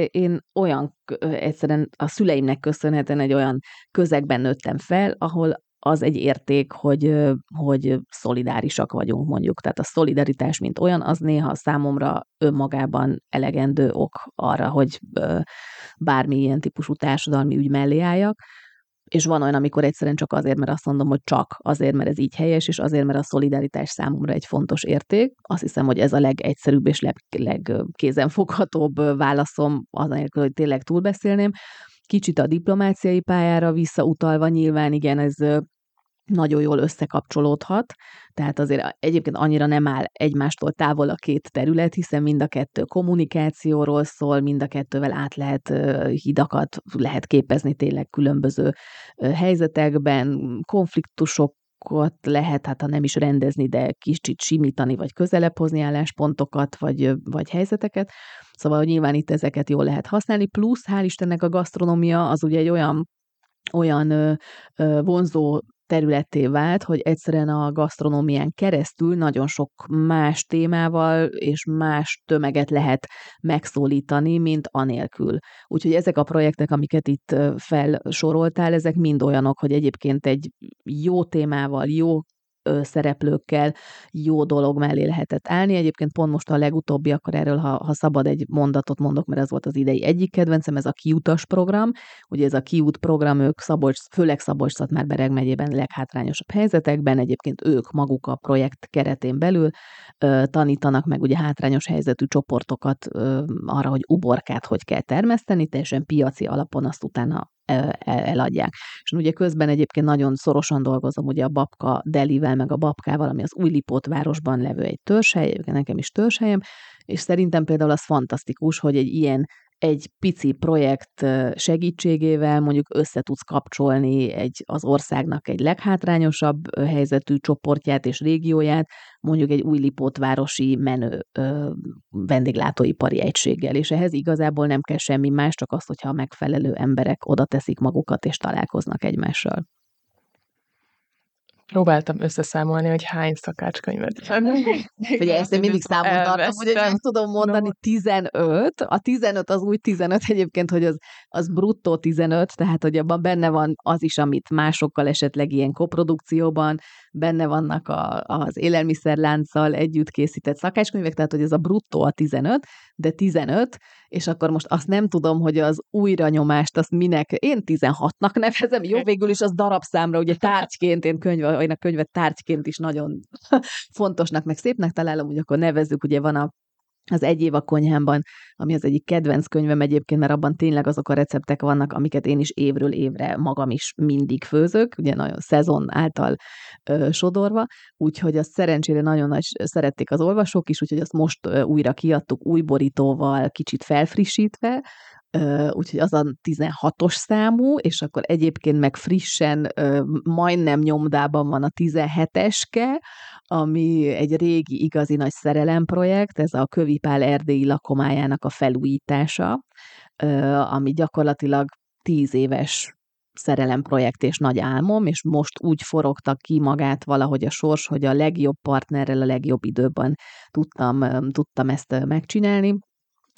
én olyan egyszerűen a szüleimnek köszönhetően egy olyan közegben nőttem fel, ahol az egy érték, hogy, hogy szolidárisak vagyunk mondjuk. Tehát a szolidaritás, mint olyan, az néha számomra önmagában elegendő ok arra, hogy bármi ilyen típusú társadalmi ügy mellé álljak. és van olyan, amikor egyszerűen csak azért, mert azt mondom, hogy csak azért, mert ez így helyes, és azért, mert a szolidaritás számomra egy fontos érték. Azt hiszem, hogy ez a legegyszerűbb és leg, legkézenfoghatóbb válaszom, anélkül, hogy tényleg túlbeszélném. Kicsit a diplomáciai pályára visszautalva nyilván igen, ez nagyon jól összekapcsolódhat, tehát azért egyébként annyira nem áll egymástól távol a két terület, hiszen mind a kettő kommunikációról szól, mind a kettővel át lehet hidakat, lehet képezni tényleg különböző helyzetekben, konfliktusok lehet, hát ha nem is rendezni, de kicsit simítani, vagy közelebb hozni álláspontokat, vagy, vagy helyzeteket. Szóval nyilván itt ezeket jól lehet használni, plusz hál' Istennek a gasztronómia az ugye egy olyan olyan ö, ö, vonzó területté vált, hogy egyszerűen a gasztronómián keresztül nagyon sok más témával és más tömeget lehet megszólítani, mint anélkül. Úgyhogy ezek a projektek, amiket itt felsoroltál, ezek mind olyanok, hogy egyébként egy jó témával, jó szereplőkkel jó dolog mellé lehetett állni. Egyébként pont most a legutóbbi, akkor erről, ha, ha szabad egy mondatot mondok, mert ez volt az idei egyik kedvencem, ez a kiutas program. Ugye ez a kiút program, ők Szabolcs, főleg szabolcs már Bereg megyében leghátrányosabb helyzetekben, egyébként ők maguk a projekt keretén belül ö, tanítanak meg ugye hátrányos helyzetű csoportokat ö, arra, hogy uborkát hogy kell termeszteni, teljesen piaci alapon azt utána eladják. És ugye közben egyébként nagyon szorosan dolgozom ugye a Babka Delivel, meg a Babkával, ami az Újlipót városban levő egy törzshely, nekem is törzshelyem, és szerintem például az fantasztikus, hogy egy ilyen egy pici projekt segítségével mondjuk össze tudsz kapcsolni egy, az országnak egy leghátrányosabb helyzetű csoportját és régióját, mondjuk egy új Lipótvárosi menő ö, vendéglátóipari egységgel, és ehhez igazából nem kell semmi más, csak az, hogyha a megfelelő emberek oda teszik magukat és találkoznak egymással. Próbáltam összeszámolni, hogy hány szakácskönyvet. Ugye ezt én mindig számon tartom, hogy nem tudom mondani 15. A 15 az úgy 15 egyébként, hogy az, az bruttó 15, tehát hogy abban benne van az is, amit másokkal esetleg ilyen koprodukcióban, benne vannak a, az élelmiszerlánccal együtt készített szakácskönyvek, tehát hogy ez a bruttó a 15, de 15, és akkor most azt nem tudom, hogy az újranyomást, azt minek, én 16-nak nevezem, jó, végül is az darabszámra, ugye tárgyként, én könyv, én a könyvet tárgyként is nagyon fontosnak, meg szépnek találom, hogy akkor nevezzük, ugye van a az egy év a konyhámban, ami az egyik kedvenc könyvem egyébként, mert abban tényleg azok a receptek vannak, amiket én is évről évre magam is mindig főzök, ugye nagyon szezon által ö, sodorva, úgyhogy azt szerencsére nagyon nagy szerették az olvasók is, úgyhogy azt most ö, újra kiadtuk új borítóval, kicsit felfrissítve, úgyhogy az a 16-os számú, és akkor egyébként meg frissen, majdnem nyomdában van a 17-eske, ami egy régi, igazi nagy szerelemprojekt, ez a Kövipál erdélyi lakomájának a felújítása, ami gyakorlatilag 10 éves szerelemprojekt és nagy álmom, és most úgy forogta ki magát valahogy a sors, hogy a legjobb partnerrel a legjobb időben tudtam, tudtam ezt megcsinálni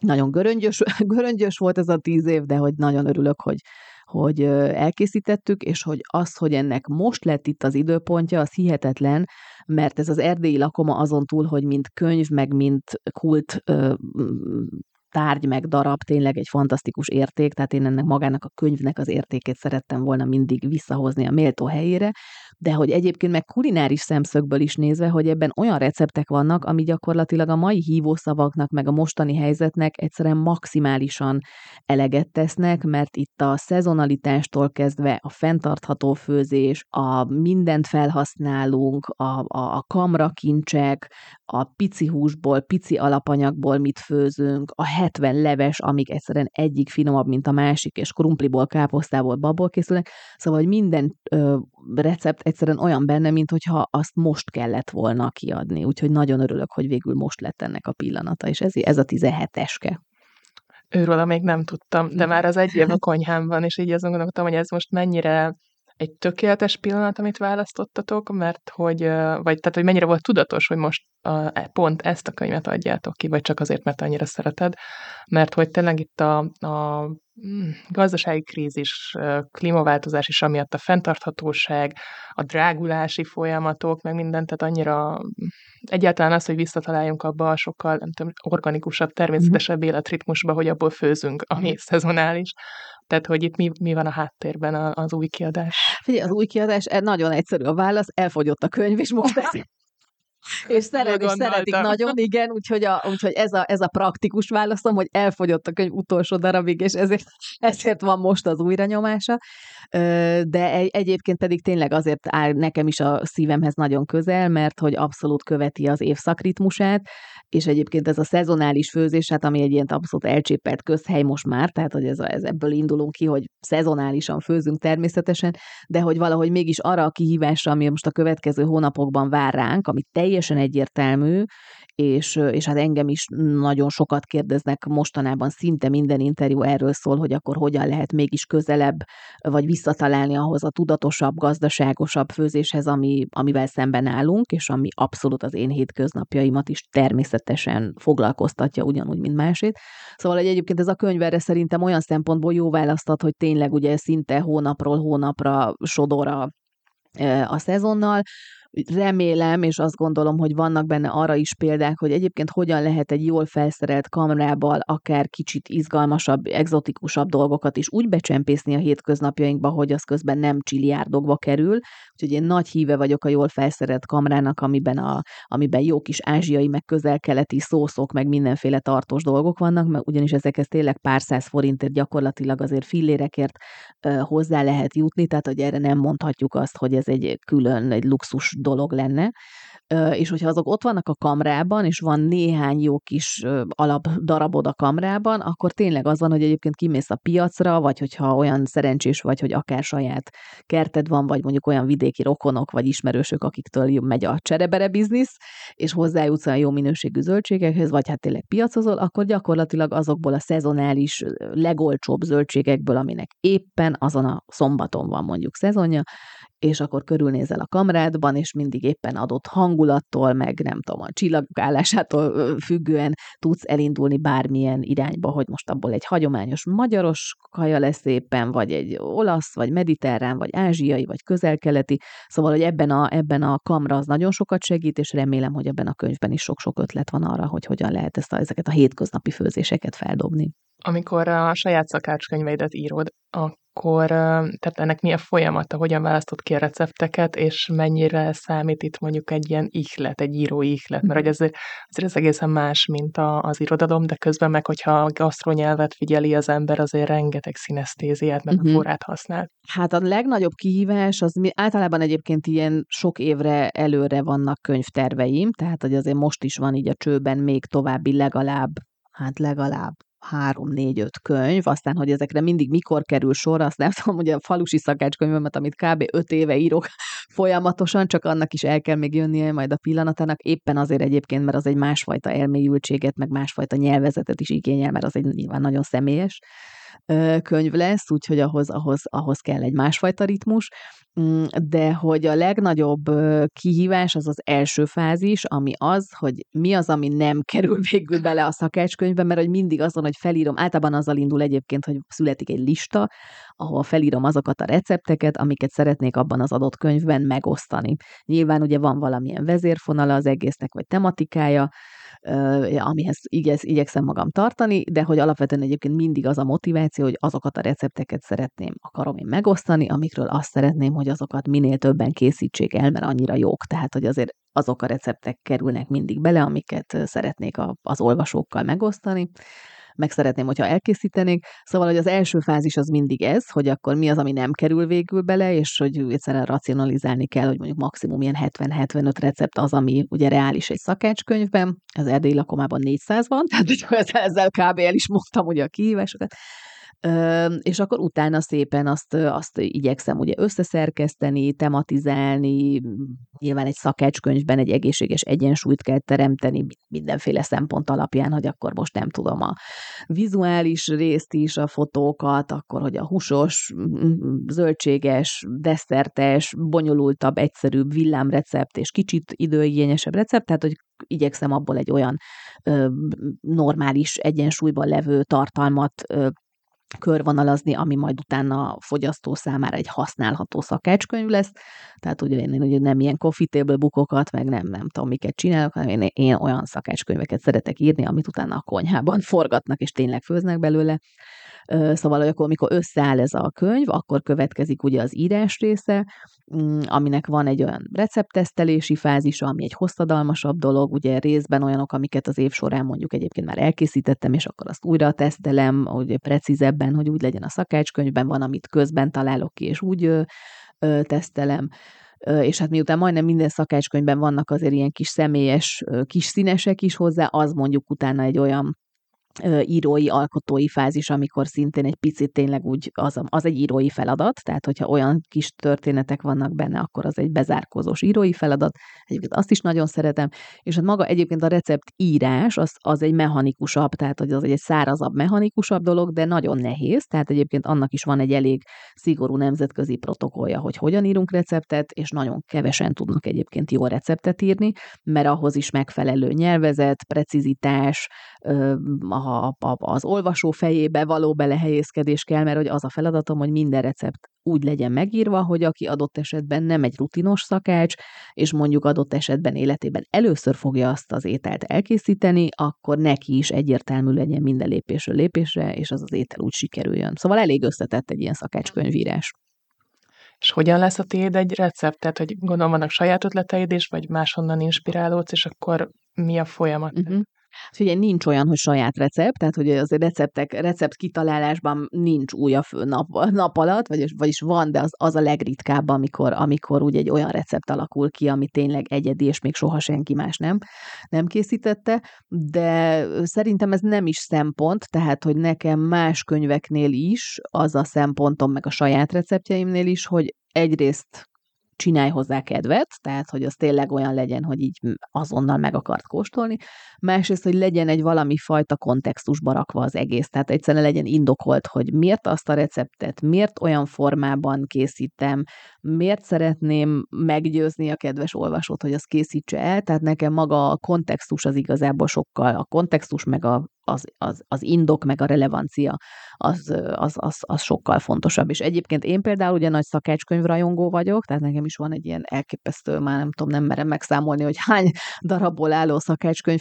nagyon göröngyös, göröngyös volt ez a tíz év, de hogy nagyon örülök, hogy, hogy elkészítettük, és hogy az, hogy ennek most lett itt az időpontja, az hihetetlen, mert ez az erdélyi lakoma azon túl, hogy mint könyv, meg mint kult tárgy meg darab tényleg egy fantasztikus érték, tehát én ennek magának a könyvnek az értékét szerettem volna mindig visszahozni a méltó helyére, de hogy egyébként meg kulináris szemszögből is nézve, hogy ebben olyan receptek vannak, ami gyakorlatilag a mai hívószavaknak, meg a mostani helyzetnek egyszerűen maximálisan eleget tesznek, mert itt a szezonalitástól kezdve a fenntartható főzés, a mindent felhasználunk, a, a, a kamrakincsek, a pici húsból, pici alapanyagból mit főzünk, a 70 leves, amik egyszerűen egyik finomabb, mint a másik, és krumpliból, káposztából, babból készülnek, szóval hogy minden ö, recept egyszerűen olyan benne, mint hogyha azt most kellett volna kiadni. Úgyhogy nagyon örülök, hogy végül most lett ennek a pillanata, és ez, ez a 17-eske. Őről még nem tudtam, de már az egy év a konyhámban, és így azon gondolkodtam, hogy ez most mennyire egy tökéletes pillanat, amit választottatok, mert hogy, vagy tehát, hogy mennyire volt tudatos, hogy most a, e, pont ezt a könyvet adjátok ki, vagy csak azért, mert annyira szereted, mert hogy tényleg itt a, a mm, gazdasági krízis, klímaváltozás is, amiatt a fenntarthatóság, a drágulási folyamatok, meg mindent, tehát annyira egyáltalán az, hogy visszataláljunk abba a sokkal, nem tudom, organikusabb, természetesebb életritmusba, hogy abból főzünk, ami szezonális, Tehát, hogy itt mi, mi van a háttérben az új kiadás? Figyelj, az új kiadás nagyon egyszerű a válasz, elfogyott a könyv, és most ez és, szeret, és szeretik nagyon, igen, úgyhogy, a, úgyhogy ez, a, ez a praktikus válaszom, hogy elfogyott a könyv utolsó darabig, és ezért, ezért van most az újranyomása. De egyébként pedig tényleg azért áll nekem is a szívemhez nagyon közel, mert hogy abszolút követi az évszakritmusát, és egyébként ez a szezonális főzés, hát ami egy ilyen abszolút elcsépelt közhely most már, tehát hogy ez, a, ez ebből indulunk ki, hogy szezonálisan főzünk természetesen, de hogy valahogy mégis arra a kihívásra, ami most a következő hónapokban vár ránk, ami teljesen egyértelmű, és, és hát engem is nagyon sokat kérdeznek mostanában, szinte minden interjú erről szól, hogy akkor hogyan lehet mégis közelebb, vagy visszatalálni ahhoz a tudatosabb, gazdaságosabb főzéshez, ami, amivel szemben állunk, és ami abszolút az én hétköznapjaimat is természetesen foglalkoztatja, ugyanúgy, mint másét. Szóval hogy egyébként ez a könyv erre szerintem olyan szempontból jó választat, hogy tényleg ugye szinte hónapról hónapra sodor a, a szezonnal, remélem, és azt gondolom, hogy vannak benne arra is példák, hogy egyébként hogyan lehet egy jól felszerelt kamrával akár kicsit izgalmasabb, exotikusabb dolgokat is úgy becsempészni a hétköznapjainkba, hogy az közben nem csiliárdokba kerül. Úgyhogy én nagy híve vagyok a jól felszerelt kamrának, amiben, a, amiben jó kis ázsiai, meg közel-keleti szószok, meg mindenféle tartós dolgok vannak, mert ugyanis ezekhez tényleg pár száz forintért gyakorlatilag azért fillérekért hozzá lehet jutni, tehát hogy erre nem mondhatjuk azt, hogy ez egy külön, egy luxus dolog lenne, és hogyha azok ott vannak a kamrában, és van néhány jó kis alap darabod a kamrában, akkor tényleg az van, hogy egyébként kimész a piacra, vagy hogyha olyan szerencsés vagy, hogy akár saját kerted van, vagy mondjuk olyan vidéki rokonok, vagy ismerősök, akiktől megy a cserebere biznisz, és hozzájutsz a jó minőségű zöldségekhez, vagy hát tényleg piacozol, akkor gyakorlatilag azokból a szezonális, legolcsóbb zöldségekből, aminek éppen azon a szombaton van mondjuk szezonja, és akkor körülnézel a kamrádban, és mindig éppen adott hangulattól, meg nem tudom, a csillagállásától függően tudsz elindulni bármilyen irányba, hogy most abból egy hagyományos magyaros kaja lesz éppen, vagy egy olasz, vagy mediterrán, vagy ázsiai, vagy közelkeleti. Szóval, hogy ebben a, ebben a kamra az nagyon sokat segít, és remélem, hogy ebben a könyvben is sok-sok ötlet van arra, hogy hogyan lehet ezt a, ezeket a hétköznapi főzéseket feldobni. Amikor a saját szakácskönyveidet írod, akkor tehát ennek mi a folyamata, hogyan választott ki a recepteket, és mennyire számít itt mondjuk egy ilyen ihlet, egy író ihlet, mert hogy ezért, azért ez egészen más, mint a, az irodalom, de közben meg, hogyha a gasztronyelvet figyeli az ember, azért rengeteg szinesztéziát, meg uh-huh. forrát használ. Hát a legnagyobb kihívás, az mi általában egyébként ilyen sok évre előre vannak könyvterveim, tehát hogy azért most is van így a csőben még további legalább hát legalább három, négy, öt könyv, aztán, hogy ezekre mindig mikor kerül sor, azt nem tudom, hogy a falusi szakácskönyvemet, amit kb. öt éve írok folyamatosan, csak annak is el kell még jönnie majd a pillanatának, éppen azért egyébként, mert az egy másfajta elmélyültséget, meg másfajta nyelvezetet is igényel, mert az egy nyilván nagyon személyes könyv lesz, úgyhogy ahhoz, ahhoz, ahhoz kell egy másfajta ritmus, mm, de hogy a legnagyobb kihívás az az első fázis, ami az, hogy mi az, ami nem kerül végül bele a szakácskönyvbe, mert hogy mindig azon, hogy felírom, általában azzal indul egyébként, hogy születik egy lista, ahol felírom azokat a recepteket, amiket szeretnék abban az adott könyvben megosztani. Nyilván ugye van valamilyen vezérfonala az egésznek, vagy tematikája, amihez igyez, igyekszem magam tartani, de hogy alapvetően egyébként mindig az a motiváció, hogy azokat a recepteket szeretném, akarom én megosztani, amikről azt szeretném, hogy azokat minél többen készítsék el, mert annyira jók. Tehát, hogy azért azok a receptek kerülnek mindig bele, amiket szeretnék az olvasókkal megosztani meg szeretném, hogyha elkészítenék. Szóval, hogy az első fázis az mindig ez, hogy akkor mi az, ami nem kerül végül bele, és hogy egyszerűen racionalizálni kell, hogy mondjuk maximum ilyen 70-75 recept az, ami ugye reális egy szakácskönyvben, az erdélyi lakomában 400 van, tehát ezzel kb. el is mondtam ugye a kihívásokat, és akkor utána szépen azt, azt igyekszem ugye összeszerkeszteni, tematizálni, nyilván egy szakácskönyvben egy egészséges egyensúlyt kell teremteni mindenféle szempont alapján, hogy akkor most nem tudom a vizuális részt is, a fotókat, akkor, hogy a húsos, zöldséges, desszertes, bonyolultabb, egyszerűbb villámrecept és kicsit időigényesebb recept, tehát hogy igyekszem abból egy olyan ö, normális egyensúlyban levő tartalmat ö, körvonalazni, ami majd utána a fogyasztó számára egy használható szakácskönyv lesz. Tehát ugye én, én ugye nem ilyen coffee table bukokat, meg nem, nem tudom, miket csinálok, hanem én, én olyan szakácskönyveket szeretek írni, amit utána a konyhában forgatnak, és tényleg főznek belőle. Szóval, hogy akkor, amikor összeáll ez a könyv, akkor következik ugye az írás része, mm, aminek van egy olyan receptesztelési fázisa, ami egy hosszadalmasabb dolog, ugye részben olyanok, amiket az év során mondjuk egyébként már elkészítettem, és akkor azt újra tesztelem, hogy precízebben, hogy úgy legyen a szakácskönyvben, van, amit közben találok ki, és úgy ö, ö, tesztelem. És hát miután majdnem minden szakácskönyvben vannak azért ilyen kis személyes kis színesek is hozzá, az mondjuk utána egy olyan írói, alkotói fázis, amikor szintén egy picit tényleg úgy, az, az egy írói feladat, tehát hogyha olyan kis történetek vannak benne, akkor az egy bezárkózós írói feladat, egyébként azt is nagyon szeretem, és hát maga egyébként a recept írás, az, az egy mechanikusabb, tehát hogy az egy szárazabb, mechanikusabb dolog, de nagyon nehéz, tehát egyébként annak is van egy elég szigorú nemzetközi protokollja, hogy hogyan írunk receptet, és nagyon kevesen tudnak egyébként jó receptet írni, mert ahhoz is megfelelő nyelvezet, precizitás, a, a, az olvasó fejébe való belehelyezkedés kell, mert hogy az a feladatom, hogy minden recept úgy legyen megírva, hogy aki adott esetben nem egy rutinos szakács, és mondjuk adott esetben életében először fogja azt az ételt elkészíteni, akkor neki is egyértelmű legyen minden lépésről lépésre, és az az étel úgy sikerüljön. Szóval elég összetett egy ilyen szakácskönyvírás. És hogyan lesz a tiéd egy recept? Tehát, hogy gondolom vannak saját ötleteid is, vagy máshonnan inspirálódsz, és akkor mi a folyamat? Uh-huh. Ugye nincs olyan, hogy saját recept, tehát hogy az receptek, recept kitalálásban nincs új a fő nap, nap alatt, vagyis, vagyis van, de az, az a legritkább, amikor, amikor úgy egy olyan recept alakul ki, ami tényleg egyedi, és még soha senki más nem, nem készítette, de szerintem ez nem is szempont, tehát hogy nekem más könyveknél is az a szempontom, meg a saját receptjeimnél is, hogy egyrészt csinálj hozzá kedvet, tehát hogy az tényleg olyan legyen, hogy így azonnal meg akart kóstolni. Másrészt, hogy legyen egy valami fajta kontextusba rakva az egész, tehát egyszerűen legyen indokolt, hogy miért azt a receptet, miért olyan formában készítem, miért szeretném meggyőzni a kedves olvasót, hogy azt készítse el, tehát nekem maga a kontextus az igazából sokkal, a kontextus meg a az, az, az indok meg a relevancia az, az, az, az sokkal fontosabb. És egyébként én például ugye nagy szakácskönyvrajongó vagyok, tehát nekem is van egy ilyen elképesztő, már nem tudom, nem merem megszámolni, hogy hány darabból álló szakácskönyv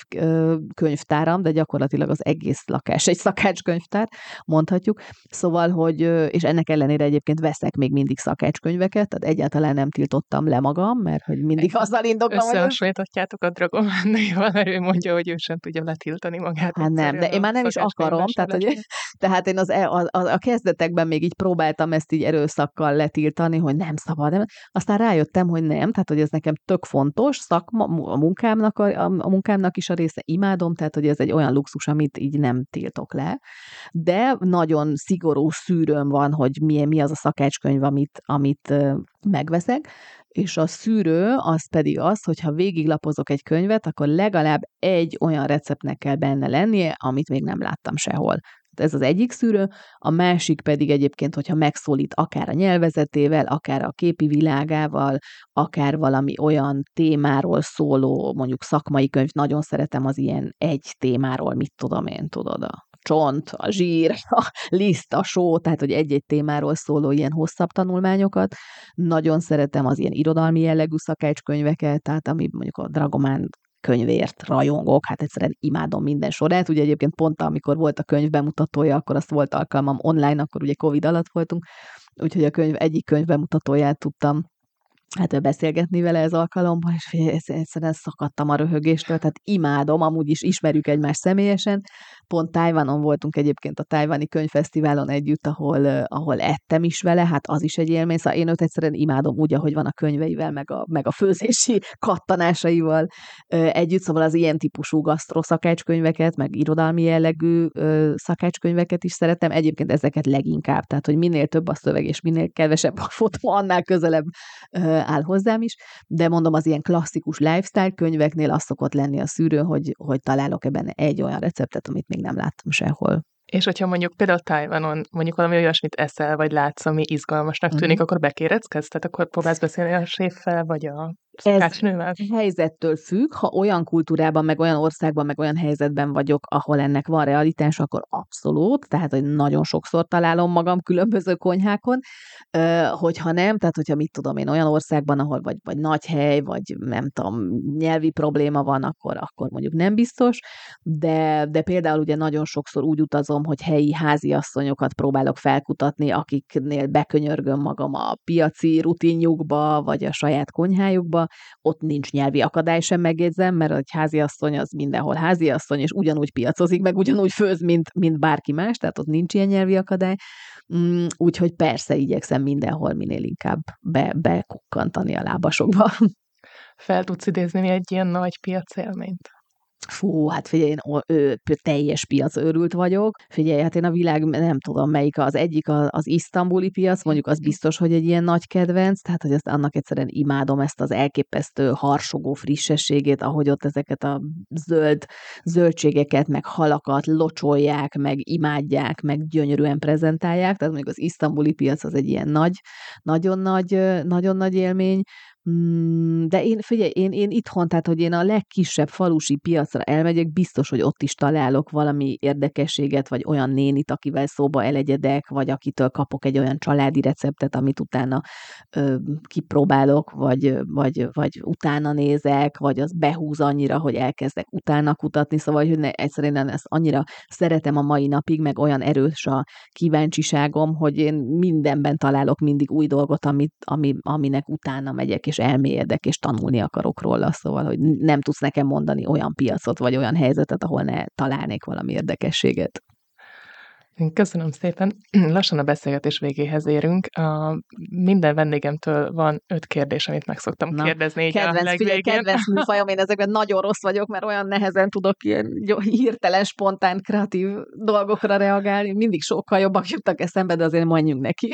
könyvtáram, de gyakorlatilag az egész lakás egy szakácskönyvtár, mondhatjuk. Szóval, hogy, és ennek ellenére egyébként veszek még mindig szakácskönyveket, tehát egyáltalán nem tiltottam le magam, mert hogy mindig azzal indoklom, hogy... Összehasonlíthatjátok a Dragománnéval, mert ő mondja, hogy ő sem tudja letiltani magát. Hát nem, de én már nem is akarom, tehát, hogy, tehát én az, e, a, a, a kezdetekben még így próbáltam ezt így erőszakkal letiltani, hogy nem szabad, nem. aztán rájöttem, hogy nem, tehát hogy ez nekem tök fontos, szakma, a munkámnak, a, a munkámnak is a része imádom, tehát hogy ez egy olyan luxus, amit így nem tiltok le, de nagyon szigorú szűrőm van, hogy mi, mi az a szakácskönyv, amit, amit megveszek, és a szűrő az pedig az, hogyha végiglapozok egy könyvet, akkor legalább egy olyan receptnek kell benne lennie, amit még nem láttam sehol. Ez az egyik szűrő, a másik pedig egyébként, hogyha megszólít akár a nyelvezetével, akár a képi világával, akár valami olyan témáról szóló, mondjuk szakmai könyv, nagyon szeretem az ilyen egy témáról, mit tudom én, tudod, a csont, a zsír, a liszt, a só, tehát hogy egy-egy témáról szóló ilyen hosszabb tanulmányokat. Nagyon szeretem az ilyen irodalmi jellegű szakácskönyveket, tehát ami mondjuk a Dragomán könyvért rajongok, hát egyszerűen imádom minden sorát. Ugye egyébként pont amikor volt a könyv bemutatója, akkor azt volt alkalmam online, akkor ugye Covid alatt voltunk, úgyhogy a könyv egyik könyv bemutatóját tudtam hát beszélgetni vele ez alkalommal, és egyszerűen szakadtam a röhögéstől, tehát imádom, amúgy is ismerjük egymást személyesen. Pont Tájvanon voltunk egyébként a Tájvani Könyvfesztiválon együtt, ahol, ahol ettem is vele, hát az is egy élmény, szóval én őt egyszerűen imádom úgy, ahogy van a könyveivel, meg a, meg a főzési kattanásaival együtt, szóval az ilyen típusú gasztroszakácskönyveket, meg irodalmi jellegű szakácskönyveket is szeretem, egyébként ezeket leginkább, tehát hogy minél több a szöveg, és minél kevesebb a fotó, annál közelebb áll hozzám is, de mondom, az ilyen klasszikus lifestyle könyveknél az szokott lenni a szűrő, hogy, hogy találok ebben egy olyan receptet, amit még nem láttam sehol. És hogyha mondjuk például Tajvanon mondjuk valami olyasmit eszel, vagy látsz, ami izgalmasnak tűnik, uh-huh. akkor bekéreckedsz? Tehát akkor próbálsz beszélni a séffel, vagy a? Ez helyzettől függ, ha olyan kultúrában, meg olyan országban, meg olyan helyzetben vagyok, ahol ennek van realitás, akkor abszolút, tehát hogy nagyon sokszor találom magam különböző konyhákon, hogyha nem, tehát hogyha mit tudom én, olyan országban, ahol vagy, vagy nagy hely, vagy nem tudom, nyelvi probléma van, akkor, akkor mondjuk nem biztos, de, de például ugye nagyon sokszor úgy utazom, hogy helyi háziasszonyokat próbálok felkutatni, akiknél bekönyörgöm magam a piaci rutinjukba, vagy a saját konyhájukba, ott nincs nyelvi akadály sem megjegyzem, mert egy háziasszony az mindenhol háziasszony, és ugyanúgy piacozik, meg ugyanúgy főz, mint, mint bárki más, tehát ott nincs ilyen nyelvi akadály, mm, úgyhogy persze igyekszem mindenhol minél inkább be, bekukkantani a lábasokba. Fel tudsz idézni egy ilyen nagy piac élményt? Fú, hát figyelj, én ö, teljes piac őrült vagyok. Figyelj, hát én a világ nem tudom melyik az egyik, az isztambuli piac, mondjuk az biztos, hogy egy ilyen nagy kedvenc, tehát hogy azt annak egyszerűen imádom ezt az elképesztő harsogó frissességét, ahogy ott ezeket a zöld zöldségeket, meg halakat locsolják, meg imádják, meg gyönyörűen prezentálják, tehát mondjuk az isztambuli piac az egy ilyen nagy, nagyon nagy, nagyon nagy élmény. Mm, de én, figyelj, én, én itthon, tehát, hogy én a legkisebb falusi piacra elmegyek, biztos, hogy ott is találok valami érdekességet, vagy olyan nénit, akivel szóba elegyedek, vagy akitől kapok egy olyan családi receptet, amit utána ö, kipróbálok, vagy, vagy, vagy utána nézek, vagy az behúz annyira, hogy elkezdek utána kutatni, szóval, hogy ne, egyszerűen ezt annyira szeretem a mai napig, meg olyan erős a kíváncsiságom, hogy én mindenben találok mindig új dolgot, amit, ami, aminek utána megyek, és elmélyedek, és tanulni akarok róla, szóval, hogy nem tudsz nekem mondani olyan piacot, vagy olyan helyzetet, ahol ne találnék valami érdekességet. Köszönöm szépen. Lassan a beszélgetés végéhez érünk. A, minden vendégemtől van öt kérdés, amit meg szoktam Na, kérdezni. Kedvenc, a figyelj, kedvenc műfajom, én ezekben nagyon rossz vagyok, mert olyan nehezen tudok ilyen hirtelen, spontán, kreatív dolgokra reagálni. Mindig sokkal jobbak jutnak eszembe, de azért mondjuk neki.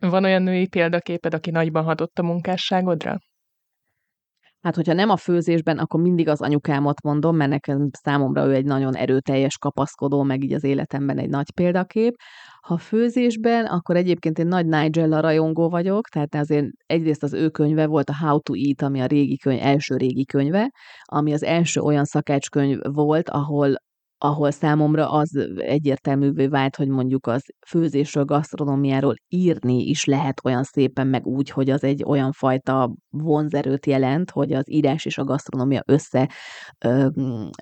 Van olyan női példaképed, aki nagyban hatott a munkásságodra? Hát, hogyha nem a főzésben, akkor mindig az anyukámat mondom, mert nekem számomra ő egy nagyon erőteljes kapaszkodó, meg így az életemben egy nagy példakép. Ha főzésben, akkor egyébként én nagy Nigella rajongó vagyok, tehát azért egyrészt az ő könyve volt a How to Eat, ami a régi könyv, első régi könyve, ami az első olyan szakácskönyv volt, ahol ahol számomra az egyértelművé vált, hogy mondjuk az főzésről, gasztronómiáról írni is lehet olyan szépen, meg úgy, hogy az egy olyan fajta vonzerőt jelent, hogy az írás és a gasztronómia össze,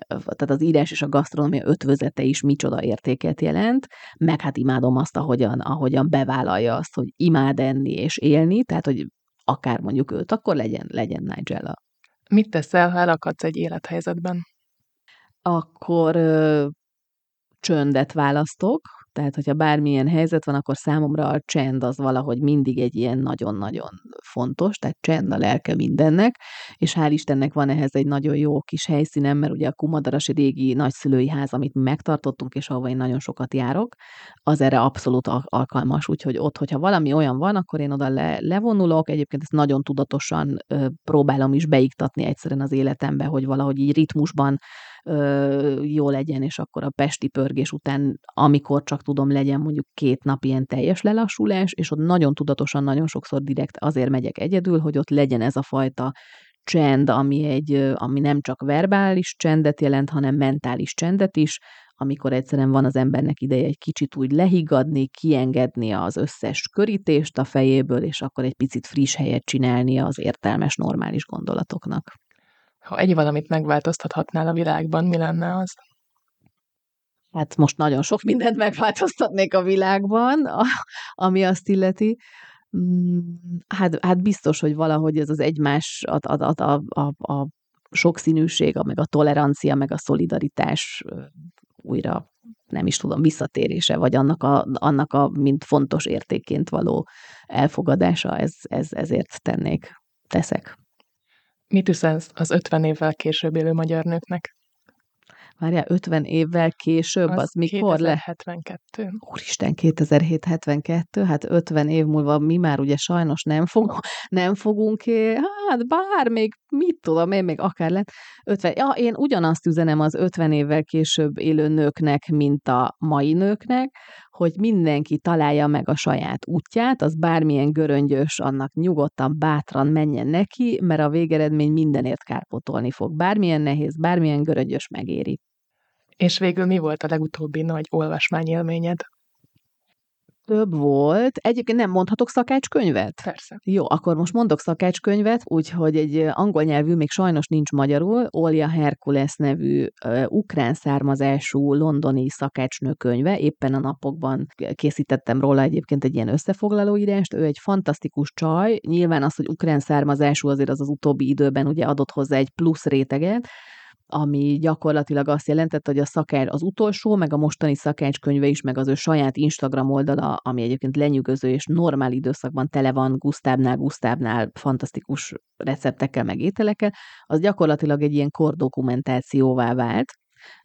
tehát az írás és a gasztronómia ötvözete is micsoda értéket jelent, meg hát imádom azt, ahogyan, ahogyan bevállalja azt, hogy imád enni és élni, tehát, hogy akár mondjuk őt, akkor legyen, legyen Nigella. Mit teszel, ha elakadsz egy élethelyzetben? Akkor ö, csöndet választok, tehát hogyha bármilyen helyzet van, akkor számomra a csend az valahogy mindig egy ilyen nagyon-nagyon fontos, tehát csend a lelke mindennek, és hál' Istennek van ehhez egy nagyon jó kis helyszínem, mert ugye a Kumadarasi régi nagyszülői ház, amit mi megtartottunk, és ahova én nagyon sokat járok, az erre abszolút alkalmas, úgyhogy ott, hogyha valami olyan van, akkor én oda le, levonulok, egyébként ezt nagyon tudatosan ö, próbálom is beiktatni egyszerűen az életembe, hogy valahogy így ritmusban ö, jó legyen, és akkor a pesti pörgés után, amikor csak tudom, legyen mondjuk két nap ilyen teljes lelassulás, és ott nagyon tudatosan, nagyon sokszor direkt azért megyek egyedül, hogy ott legyen ez a fajta csend, ami, egy, ami nem csak verbális csendet jelent, hanem mentális csendet is, amikor egyszerűen van az embernek ideje egy kicsit úgy lehiggadni, kiengedni az összes körítést a fejéből, és akkor egy picit friss helyet csinálni az értelmes, normális gondolatoknak. Ha egy valamit megváltoztathatnál a világban, mi lenne az? Hát most nagyon sok mindent megváltoztatnék a világban, ami azt illeti. Mm, hát, hát biztos, hogy valahogy ez az egymás, a, a, a, a, a sokszínűség, meg a tolerancia, meg a szolidaritás újra nem is tudom, visszatérése, vagy annak a, annak a mint fontos értékként való elfogadása, ez, ez, ezért tennék, teszek. Mit üzensz az 50 évvel később élő magyar nőknek? Várjál, 50 évvel később, az, az mikor le? 72. Úristen, 2007-72, hát 50 év múlva mi már ugye sajnos nem, fog, nem fogunk, hát bár még, mit tudom én, még akár lett 50. Ja, én ugyanazt üzenem az 50 évvel később élő nőknek, mint a mai nőknek, hogy mindenki találja meg a saját útját, az bármilyen göröngyös, annak nyugodtan, bátran menjen neki, mert a végeredmény mindenért kárpotolni fog. Bármilyen nehéz, bármilyen göröngyös megéri. És végül mi volt a legutóbbi nagy olvasmányélményed? Több volt. Egyébként nem mondhatok szakácskönyvet? Persze. Jó, akkor most mondok szakácskönyvet, úgyhogy egy angol nyelvű, még sajnos nincs magyarul, Olja Herkules nevű uh, ukrán származású londoni szakácsnő könyve. Éppen a napokban készítettem róla egyébként egy ilyen összefoglaló írást. Ő egy fantasztikus csaj. Nyilván az, hogy ukrán származású azért az az utóbbi időben ugye adott hozzá egy plusz réteget, ami gyakorlatilag azt jelentette, hogy a szakács, az utolsó, meg a mostani szakácskönyve is, meg az ő saját Instagram oldala, ami egyébként lenyűgöző és normál időszakban tele van Gusztábnál, Gusztábnál fantasztikus receptekkel, meg ételekkel, az gyakorlatilag egy ilyen kordokumentációvá vált,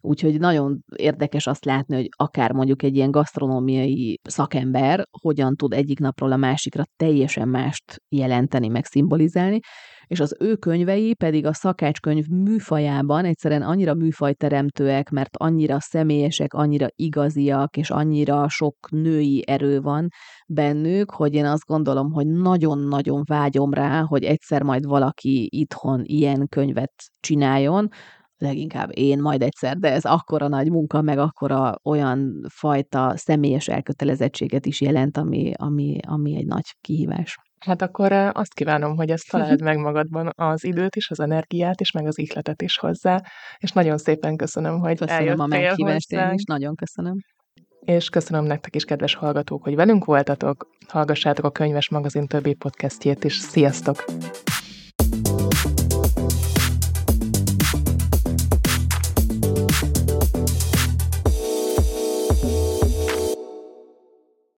Úgyhogy nagyon érdekes azt látni, hogy akár mondjuk egy ilyen gasztronómiai szakember hogyan tud egyik napról a másikra teljesen mást jelenteni, meg szimbolizálni, és az ő könyvei pedig a szakácskönyv műfajában egyszerűen annyira műfajteremtőek, mert annyira személyesek, annyira igaziak, és annyira sok női erő van bennük, hogy én azt gondolom, hogy nagyon-nagyon vágyom rá, hogy egyszer majd valaki itthon ilyen könyvet csináljon, leginkább én majd egyszer, de ez akkora nagy munka, meg akkora olyan fajta személyes elkötelezettséget is jelent, ami, ami, ami egy nagy kihívás. Hát akkor azt kívánom, hogy ezt találd meg magadban az időt is, az energiát is, meg az ihletet is hozzá, és nagyon szépen köszönöm, hogy Köszönöm a meghívást én is, nagyon köszönöm. És köszönöm nektek is, kedves hallgatók, hogy velünk voltatok. Hallgassátok a Könyves Magazin többi podcastjét is. Sziasztok!